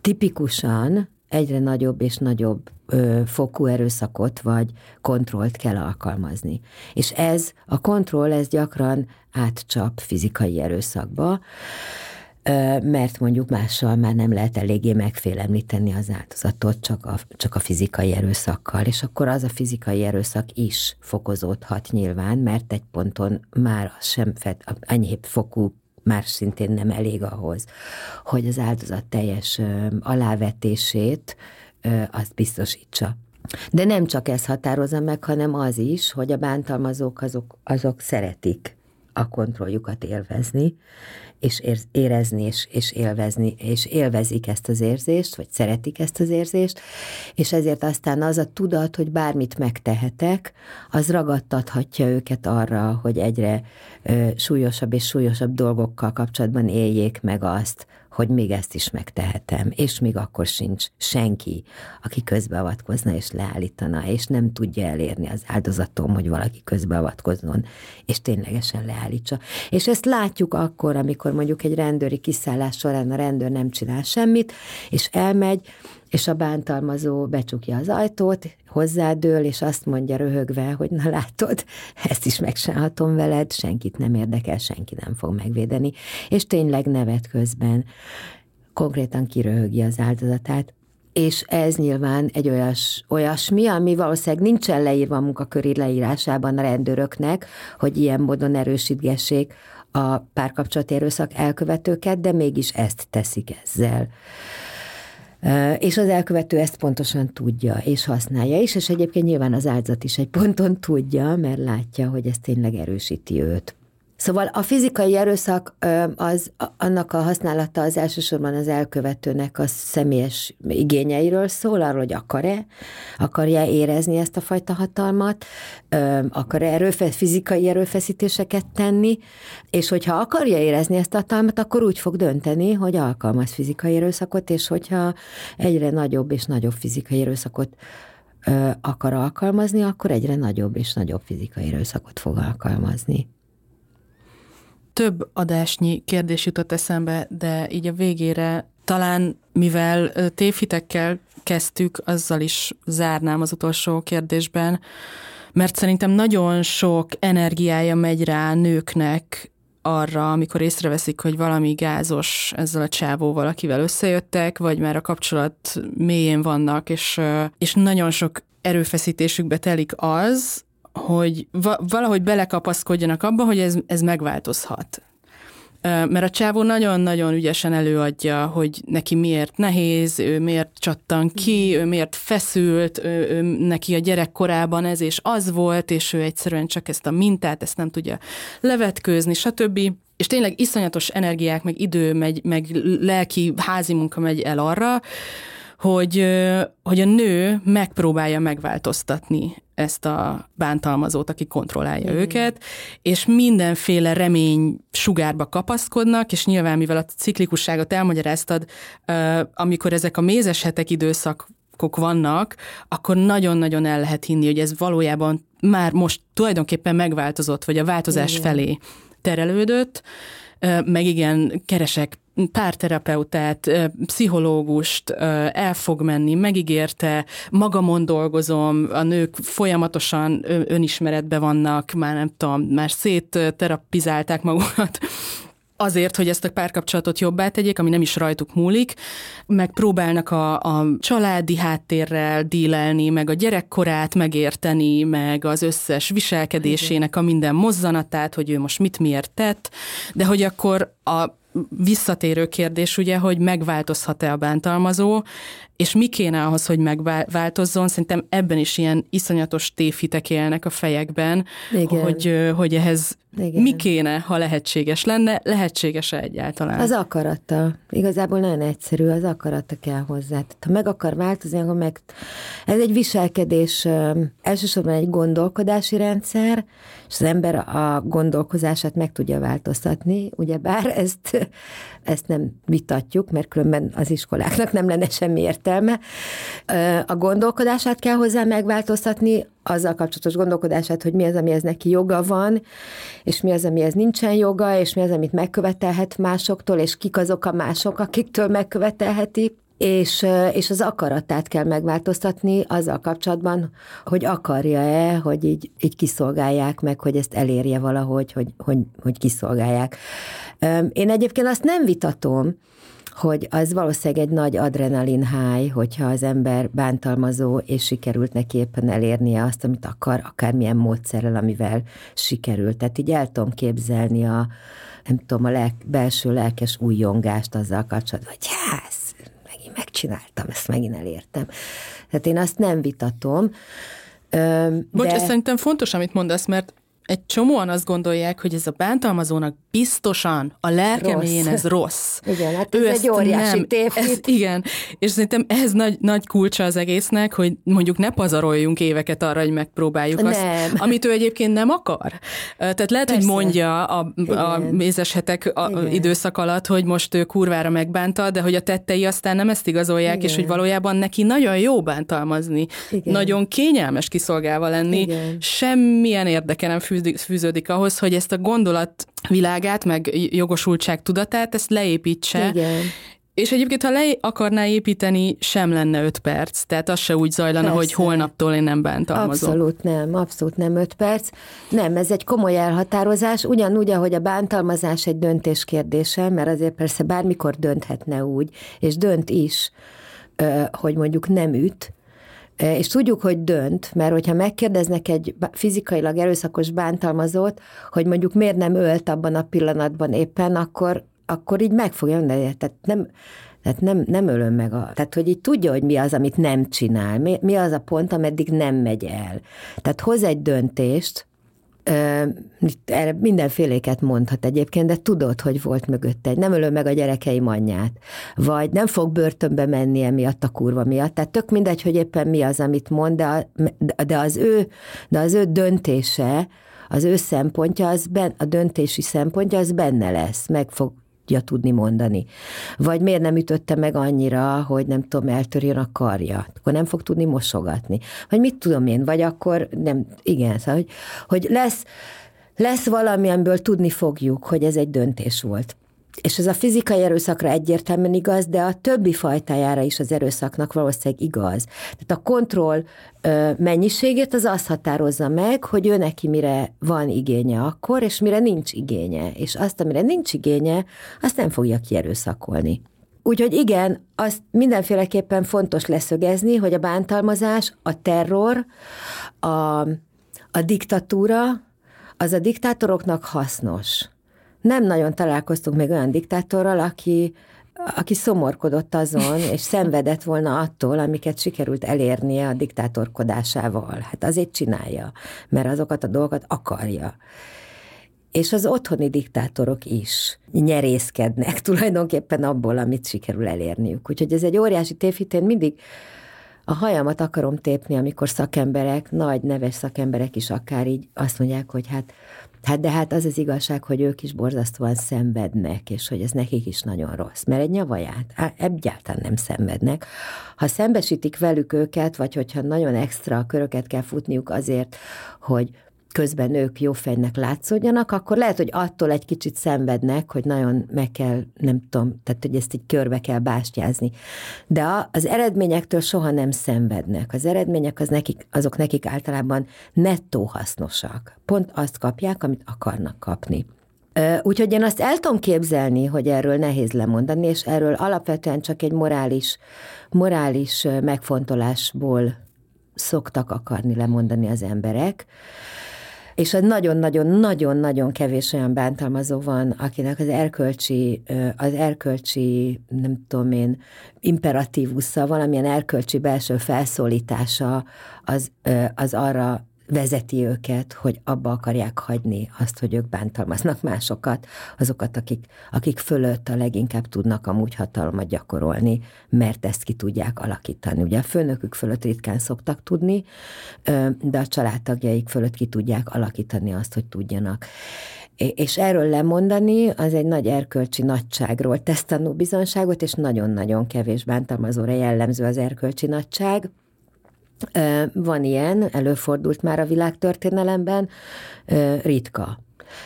tipikusan egyre nagyobb és nagyobb ö, fokú erőszakot vagy kontrollt kell alkalmazni. És ez, a kontroll, ez gyakran átcsap fizikai erőszakba, ö, mert mondjuk mással már nem lehet eléggé megfélemlíteni az áldozatot, csak a, csak a fizikai erőszakkal, és akkor az a fizikai erőszak is fokozódhat nyilván, mert egy ponton már sem fed, enyhébb fokú már szintén nem elég ahhoz, hogy az áldozat teljes alávetését azt biztosítsa. De nem csak ez határozza meg, hanem az is, hogy a bántalmazók azok, azok szeretik a kontrolljukat élvezni, és érezni, és, és élvezni, és élvezik ezt az érzést, vagy szeretik ezt az érzést, és ezért aztán az a tudat, hogy bármit megtehetek, az ragadtathatja őket arra, hogy egyre ö, súlyosabb és súlyosabb dolgokkal kapcsolatban éljék meg azt, hogy még ezt is megtehetem, és még akkor sincs senki, aki közbeavatkozna és leállítana, és nem tudja elérni az áldozatom, hogy valaki közbeavatkozzon, és ténylegesen leállítsa. És ezt látjuk akkor, amikor mondjuk egy rendőri kiszállás során a rendőr nem csinál semmit, és elmegy, és a bántalmazó becsukja az ajtót, hozzádől, és azt mondja röhögve, hogy na látod, ezt is megcsinálhatom veled, senkit nem érdekel, senki nem fog megvédeni, és tényleg nevet közben konkrétan kiröhögi az áldozatát, és ez nyilván egy olyas, olyasmi, ami valószínűleg nincsen leírva a munkaköri leírásában a rendőröknek, hogy ilyen módon erősítgessék a párkapcsolati erőszak elkövetőket, de mégis ezt teszik ezzel. És az elkövető ezt pontosan tudja, és használja is, és egyébként nyilván az áldozat is egy ponton tudja, mert látja, hogy ez tényleg erősíti őt. Szóval a fizikai erőszak az annak a használata az elsősorban az elkövetőnek a személyes igényeiről szól, arról, hogy akar-e, akarja érezni ezt a fajta hatalmat, akar-e erőfe, fizikai erőfeszítéseket tenni, és hogyha akarja érezni ezt a hatalmat, akkor úgy fog dönteni, hogy alkalmaz fizikai erőszakot, és hogyha egyre nagyobb és nagyobb fizikai erőszakot akar alkalmazni, akkor egyre nagyobb és nagyobb fizikai erőszakot fog alkalmazni több adásnyi kérdés jutott eszembe, de így a végére talán mivel tévhitekkel kezdtük, azzal is zárnám az utolsó kérdésben, mert szerintem nagyon sok energiája megy rá nőknek arra, amikor észreveszik, hogy valami gázos ezzel a csávóval, akivel összejöttek, vagy már a kapcsolat mélyén vannak, és, és nagyon sok erőfeszítésükbe telik az, hogy valahogy belekapaszkodjanak abba, hogy ez, ez megváltozhat. Mert a csávó nagyon-nagyon ügyesen előadja, hogy neki miért nehéz, ő miért csattan ki, ő miért feszült, ő, ő, neki a gyerekkorában ez és az volt, és ő egyszerűen csak ezt a mintát, ezt nem tudja levetkőzni, stb. És tényleg iszonyatos energiák, meg idő, meg, meg lelki házi munka megy el arra, hogy, hogy a nő megpróbálja megváltoztatni ezt a bántalmazót, aki kontrollálja mm. őket, és mindenféle remény sugárba kapaszkodnak, és nyilván, mivel a ciklikusságot elmagyaráztad, amikor ezek a mézes hetek időszak vannak, akkor nagyon-nagyon el lehet hinni, hogy ez valójában már most tulajdonképpen megváltozott, vagy a változás Igen. felé terelődött, meg igen, keresek párterapeutát, pszichológust el fog menni, megígérte, magamon dolgozom, a nők folyamatosan önismeretbe vannak, már nem tudom, már szétterapizálták magukat, azért, hogy ezt a párkapcsolatot jobbá tegyék, ami nem is rajtuk múlik, meg próbálnak a, a családi háttérrel dílelni, meg a gyerekkorát megérteni, meg az összes viselkedésének a minden mozzanatát, hogy ő most mit miért tett, de hogy akkor a visszatérő kérdés ugye, hogy megváltozhat-e a bántalmazó, és mi kéne ahhoz, hogy megváltozzon, szerintem ebben is ilyen iszonyatos tévhitek élnek a fejekben, Igen. Hogy, hogy ehhez igen. Mi kéne, ha lehetséges lenne? Lehetséges-e egyáltalán? Az akarata. Igazából nagyon egyszerű, az akarata kell hozzá. Tehát, ha meg akar változni, akkor meg... Ez egy viselkedés, elsősorban egy gondolkodási rendszer, és az ember a gondolkozását meg tudja változtatni, ugyebár ezt, ezt nem vitatjuk, mert különben az iskoláknak nem lenne semmi értelme. A gondolkodását kell hozzá megváltoztatni, azzal kapcsolatos gondolkodását, hogy mi az, amihez neki joga van, és mi az, amihez nincsen joga, és mi az, amit megkövetelhet másoktól, és kik azok a mások, akiktől megkövetelheti, és, és az akaratát kell megváltoztatni azzal kapcsolatban, hogy akarja-e, hogy így, így kiszolgálják meg, hogy ezt elérje valahogy, hogy, hogy, hogy kiszolgálják. Én egyébként azt nem vitatom, hogy az valószínűleg egy nagy adrenalin high, hogyha az ember bántalmazó, és sikerült neki éppen elérnie azt, amit akar, akármilyen módszerrel, amivel sikerült. Tehát így el tudom képzelni a, nem tudom, a lelk, belső lelkes újjongást azzal kapcsolatban, hogy yes, megint megcsináltam, ezt megint elértem. Tehát én azt nem vitatom. De... Bocs, ez szerintem fontos, amit mondasz, mert egy csomóan azt gondolják, hogy ez a bántalmazónak biztosan a lelkeméjén ez rossz. Igen, hát ez ő egy óriási tévhit. Igen, és szerintem ez nagy, nagy kulcsa az egésznek, hogy mondjuk ne pazaroljunk éveket arra, hogy megpróbáljuk nem. azt, amit ő egyébként nem akar. Tehát lehet, Persze. hogy mondja a, a mézeshetek a időszak alatt, hogy most ő kurvára megbánta, de hogy a tettei aztán nem ezt igazolják, Igen. és hogy valójában neki nagyon jó bántalmazni, Igen. nagyon kényelmes kiszolgálva lenni, Igen. semmilyen érdeke nem fűződik ahhoz, hogy ezt a gondolat világát, meg jogosultság tudatát, ezt leépítse. Igen. És egyébként, ha le akarná építeni, sem lenne öt perc. Tehát az se úgy zajlana, Persze. hogy holnaptól én nem bántalmazom. Abszolút nem, abszolút nem öt perc. Nem, ez egy komoly elhatározás, ugyanúgy, ahogy a bántalmazás egy döntés kérdése, mert azért persze bármikor dönthetne úgy, és dönt is, hogy mondjuk nem üt, és tudjuk, hogy dönt, mert hogyha megkérdeznek egy fizikailag erőszakos bántalmazót, hogy mondjuk miért nem ölt abban a pillanatban éppen, akkor, akkor így meg fogja mondani, tehát nem, tehát nem, nem ölöm meg a... Tehát, hogy így tudja, hogy mi az, amit nem csinál, mi, mi az a pont, ameddig nem megy el. Tehát hoz egy döntést, erre mindenféléket mondhat egyébként, de tudod, hogy volt mögötte egy, nem ölő meg a gyerekei anyját, vagy nem fog börtönbe menni emiatt a kurva miatt. Tehát tök mindegy, hogy éppen mi az, amit mond, de, de, az, ő, de az ő döntése, az ő szempontja, az ben, a döntési szempontja, az benne lesz, meg fog tudja tudni mondani. Vagy miért nem ütötte meg annyira, hogy nem tudom, eltörjön a karja, akkor nem fog tudni mosogatni. Vagy mit tudom én, vagy akkor nem, igen, szóval, hogy, hogy lesz, lesz valami, amiből tudni fogjuk, hogy ez egy döntés volt és ez a fizikai erőszakra egyértelműen igaz, de a többi fajtájára is az erőszaknak valószínűleg igaz. Tehát a kontroll mennyiségét az azt határozza meg, hogy ő neki mire van igénye akkor, és mire nincs igénye. És azt, amire nincs igénye, azt nem fogja kierőszakolni. Úgyhogy igen, azt mindenféleképpen fontos leszögezni, hogy a bántalmazás, a terror, a, a diktatúra, az a diktátoroknak hasznos nem nagyon találkoztunk még olyan diktátorral, aki, aki szomorkodott azon, és <laughs> szenvedett volna attól, amiket sikerült elérnie a diktátorkodásával. Hát azért csinálja, mert azokat a dolgokat akarja. És az otthoni diktátorok is nyerészkednek <laughs> tulajdonképpen abból, amit sikerül elérniük. Úgyhogy ez egy óriási tévhit, én mindig a hajamat akarom tépni, amikor szakemberek, nagy neves szakemberek is akár így azt mondják, hogy hát Hát de hát az az igazság, hogy ők is borzasztóan szenvednek, és hogy ez nekik is nagyon rossz. Mert egy nyavaját hát egyáltalán nem szenvednek. Ha szembesítik velük őket, vagy hogyha nagyon extra köröket kell futniuk azért, hogy közben ők jó fejnek látszódjanak, akkor lehet, hogy attól egy kicsit szenvednek, hogy nagyon meg kell, nem tudom, tehát hogy ezt így körbe kell bástyázni. De az eredményektől soha nem szenvednek. Az eredmények az nekik, azok nekik általában nettó hasznosak. Pont azt kapják, amit akarnak kapni. Úgyhogy én azt el tudom képzelni, hogy erről nehéz lemondani, és erről alapvetően csak egy morális, morális megfontolásból szoktak akarni lemondani az emberek és nagyon-nagyon-nagyon-nagyon kevés olyan bántalmazó van, akinek az erkölcsi, az erkölcsi, nem tudom én, imperatívusza, valamilyen erkölcsi belső felszólítása az, az arra vezeti őket, hogy abba akarják hagyni azt, hogy ők bántalmaznak másokat, azokat, akik, akik fölött a leginkább tudnak amúgy hatalmat gyakorolni, mert ezt ki tudják alakítani. Ugye a főnökük fölött ritkán szoktak tudni, de a családtagjaik fölött ki tudják alakítani azt, hogy tudjanak. És erről lemondani, az egy nagy erkölcsi nagyságról tesz tanú bizonságot, és nagyon-nagyon kevés bántalmazóra jellemző az erkölcsi nagyság. Van ilyen, előfordult már a világtörténelemben, ritka.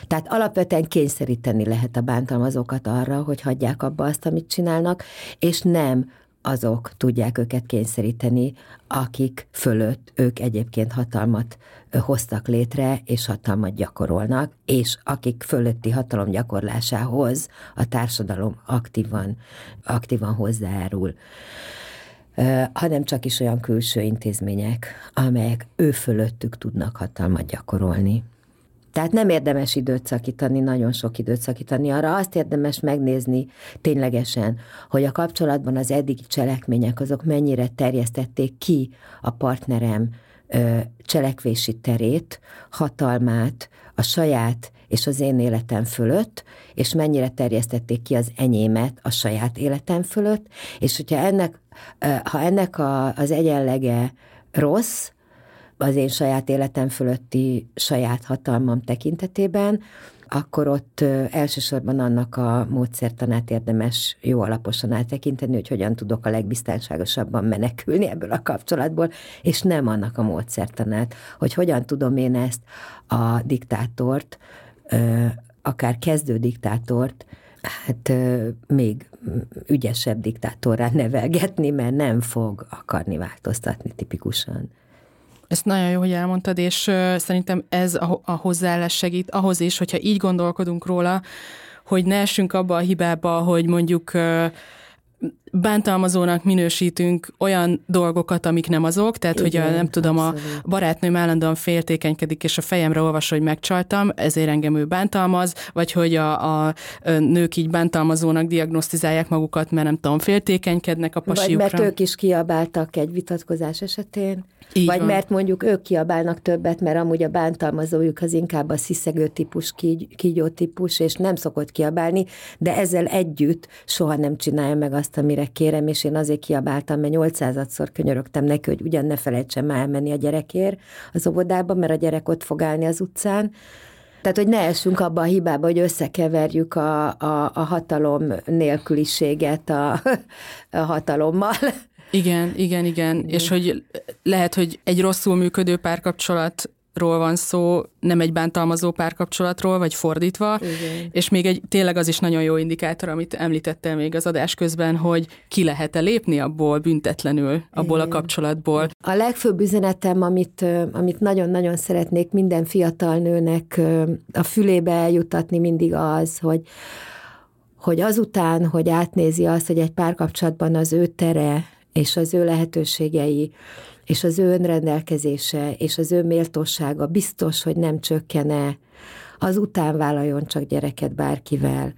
Tehát alapvetően kényszeríteni lehet a bántalmazókat arra, hogy hagyják abba azt, amit csinálnak, és nem azok tudják őket kényszeríteni, akik fölött ők egyébként hatalmat hoztak létre, és hatalmat gyakorolnak, és akik fölötti hatalom gyakorlásához a társadalom aktívan, aktívan hozzájárul hanem csak is olyan külső intézmények, amelyek ő fölöttük tudnak hatalmat gyakorolni. Tehát nem érdemes időt szakítani, nagyon sok időt szakítani. Arra azt érdemes megnézni ténylegesen, hogy a kapcsolatban az eddigi cselekmények azok mennyire terjesztették ki a partnerem cselekvési terét, hatalmát, a saját és az én életem fölött, és mennyire terjesztették ki az enyémet a saját életem fölött, és hogyha ennek, ha ennek a, az egyenlege rossz, az én saját életem fölötti saját hatalmam tekintetében, akkor ott elsősorban annak a módszertanát érdemes jó alaposan áttekinteni, hogy hogyan tudok a legbiztonságosabban menekülni ebből a kapcsolatból, és nem annak a módszertanát, hogy hogyan tudom én ezt a diktátort, akár kezdő diktátort, hát még ügyesebb diktátorrá nevelgetni, mert nem fog akarni változtatni tipikusan. Ezt nagyon jó, hogy elmondtad, és szerintem ez a, a hozzáállás segít ahhoz is, hogyha így gondolkodunk róla, hogy ne essünk abba a hibába, hogy mondjuk bántalmazónak minősítünk olyan dolgokat, amik nem azok, tehát Igen, hogy a, nem tudom, abszolút. a barátnőm állandóan féltékenykedik, és a fejemre olvas, hogy megcsaltam, ezért engem ő bántalmaz, vagy hogy a, a nők így bántalmazónak diagnosztizálják magukat, mert nem tudom, féltékenykednek a pasiukra. Vagy mert ők is kiabáltak egy vitatkozás esetén. Így Vagy van. mert mondjuk ők kiabálnak többet, mert amúgy a bántalmazójuk az inkább a sziszegő típus, kígy, kígyó típus, és nem szokott kiabálni, de ezzel együtt soha nem csinálja meg azt, amire kérem, és én azért kiabáltam, mert 800-szor könyörögtem neki, hogy ugyan ne felejtsen már elmenni a gyerekért az óvodába, mert a gyerek ott fog állni az utcán, tehát, hogy ne essünk abba a hibába, hogy összekeverjük a, a, a hatalom nélküliséget a, <laughs> a hatalommal. Igen, igen, igen. És hogy lehet, hogy egy rosszul működő párkapcsolat ról van szó, nem egy bántalmazó párkapcsolatról, vagy fordítva, Igen. és még egy tényleg az is nagyon jó indikátor, amit említettem még az adás közben, hogy ki lehet-e lépni abból büntetlenül, abból Igen. a kapcsolatból. A legfőbb üzenetem, amit, amit nagyon-nagyon szeretnék minden fiatal nőnek a fülébe eljutatni mindig az, hogy hogy azután, hogy átnézi azt, hogy egy párkapcsolatban az ő tere és az ő lehetőségei és az ő önrendelkezése, és az ő méltósága biztos, hogy nem csökkene, azután vállaljon csak gyereket bárkivel.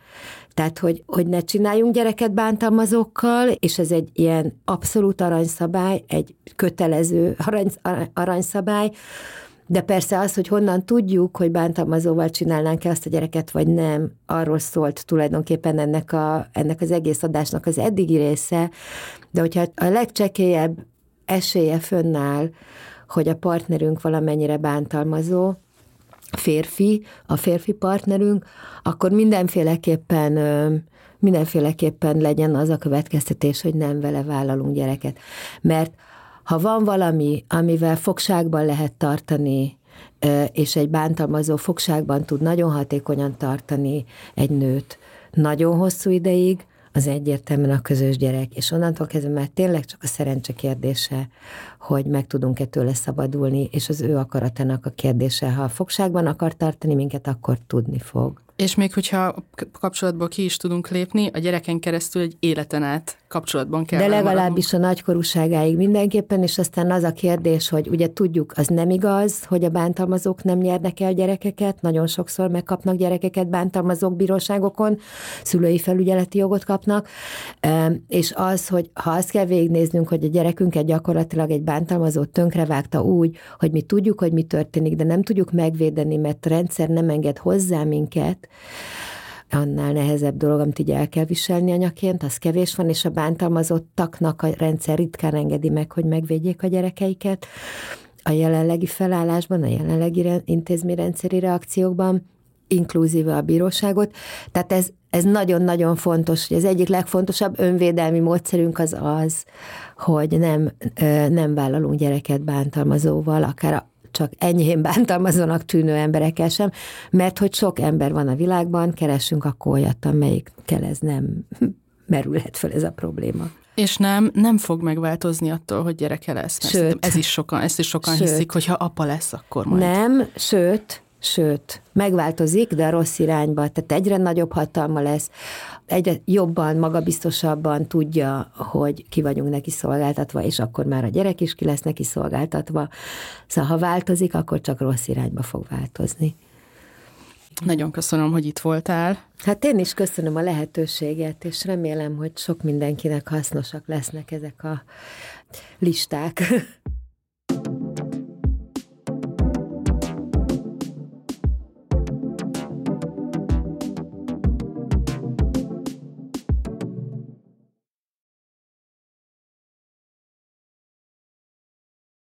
Tehát, hogy, hogy ne csináljunk gyereket bántalmazókkal, és ez egy ilyen abszolút aranyszabály, egy kötelező arany, aranyszabály, de persze az, hogy honnan tudjuk, hogy bántalmazóval csinálnánk-e azt a gyereket, vagy nem, arról szólt tulajdonképpen ennek, a, ennek az egész adásnak az eddigi része, de hogyha a legcsekélyebb esélye fönnáll, hogy a partnerünk valamennyire bántalmazó, férfi, a férfi partnerünk, akkor mindenféleképpen mindenféleképpen legyen az a következtetés, hogy nem vele vállalunk gyereket. Mert ha van valami, amivel fogságban lehet tartani, és egy bántalmazó fogságban tud nagyon hatékonyan tartani egy nőt nagyon hosszú ideig, az egyértelműen a közös gyerek, és onnantól kezdve már tényleg csak a szerencse kérdése, hogy meg tudunk-e tőle szabadulni, és az ő akaratának a kérdése. Ha a fogságban akar tartani minket, akkor tudni fog. És még hogyha kapcsolatból ki is tudunk lépni, a gyereken keresztül egy életen át kapcsolatban kell. De legalábbis a nagykorúságáig mindenképpen, és aztán az a kérdés, hogy ugye tudjuk, az nem igaz, hogy a bántalmazók nem nyernek el gyerekeket, nagyon sokszor megkapnak gyerekeket bántalmazók bíróságokon, szülői felügyeleti jogot kapnak, és az, hogy ha azt kell végignéznünk, hogy a gyerekünket gyakorlatilag egy bántalmazó tönkrevágta úgy, hogy mi tudjuk, hogy mi történik, de nem tudjuk megvédeni, mert a rendszer nem enged hozzá minket, annál nehezebb dolog, amit így el kell viselni anyaként, az kevés van, és a bántalmazottaknak a rendszer ritkán engedi meg, hogy megvédjék a gyerekeiket. A jelenlegi felállásban, a jelenlegi intézményrendszeri reakciókban, inkluzíve a bíróságot. Tehát ez, ez nagyon-nagyon fontos, hogy az egyik legfontosabb önvédelmi módszerünk az az, hogy nem, nem vállalunk gyereket bántalmazóval, akár csak enyhén bántalmazónak tűnő emberekkel sem, mert hogy sok ember van a világban, keresünk akkor olyat, amelyikkel ez nem merülhet fel ez a probléma. És nem, nem fog megváltozni attól, hogy gyereke lesz. Sőt, ez is sokan, ezt is sokan sőt, hiszik, hogy ha apa lesz, akkor majd. Nem, sőt, sőt, megváltozik, de a rossz irányba, tehát egyre nagyobb hatalma lesz, egyre jobban, magabiztosabban tudja, hogy ki vagyunk neki szolgáltatva, és akkor már a gyerek is ki lesz neki szolgáltatva. Szóval ha változik, akkor csak rossz irányba fog változni. Nagyon köszönöm, hogy itt voltál. Hát én is köszönöm a lehetőséget, és remélem, hogy sok mindenkinek hasznosak lesznek ezek a listák. <laughs>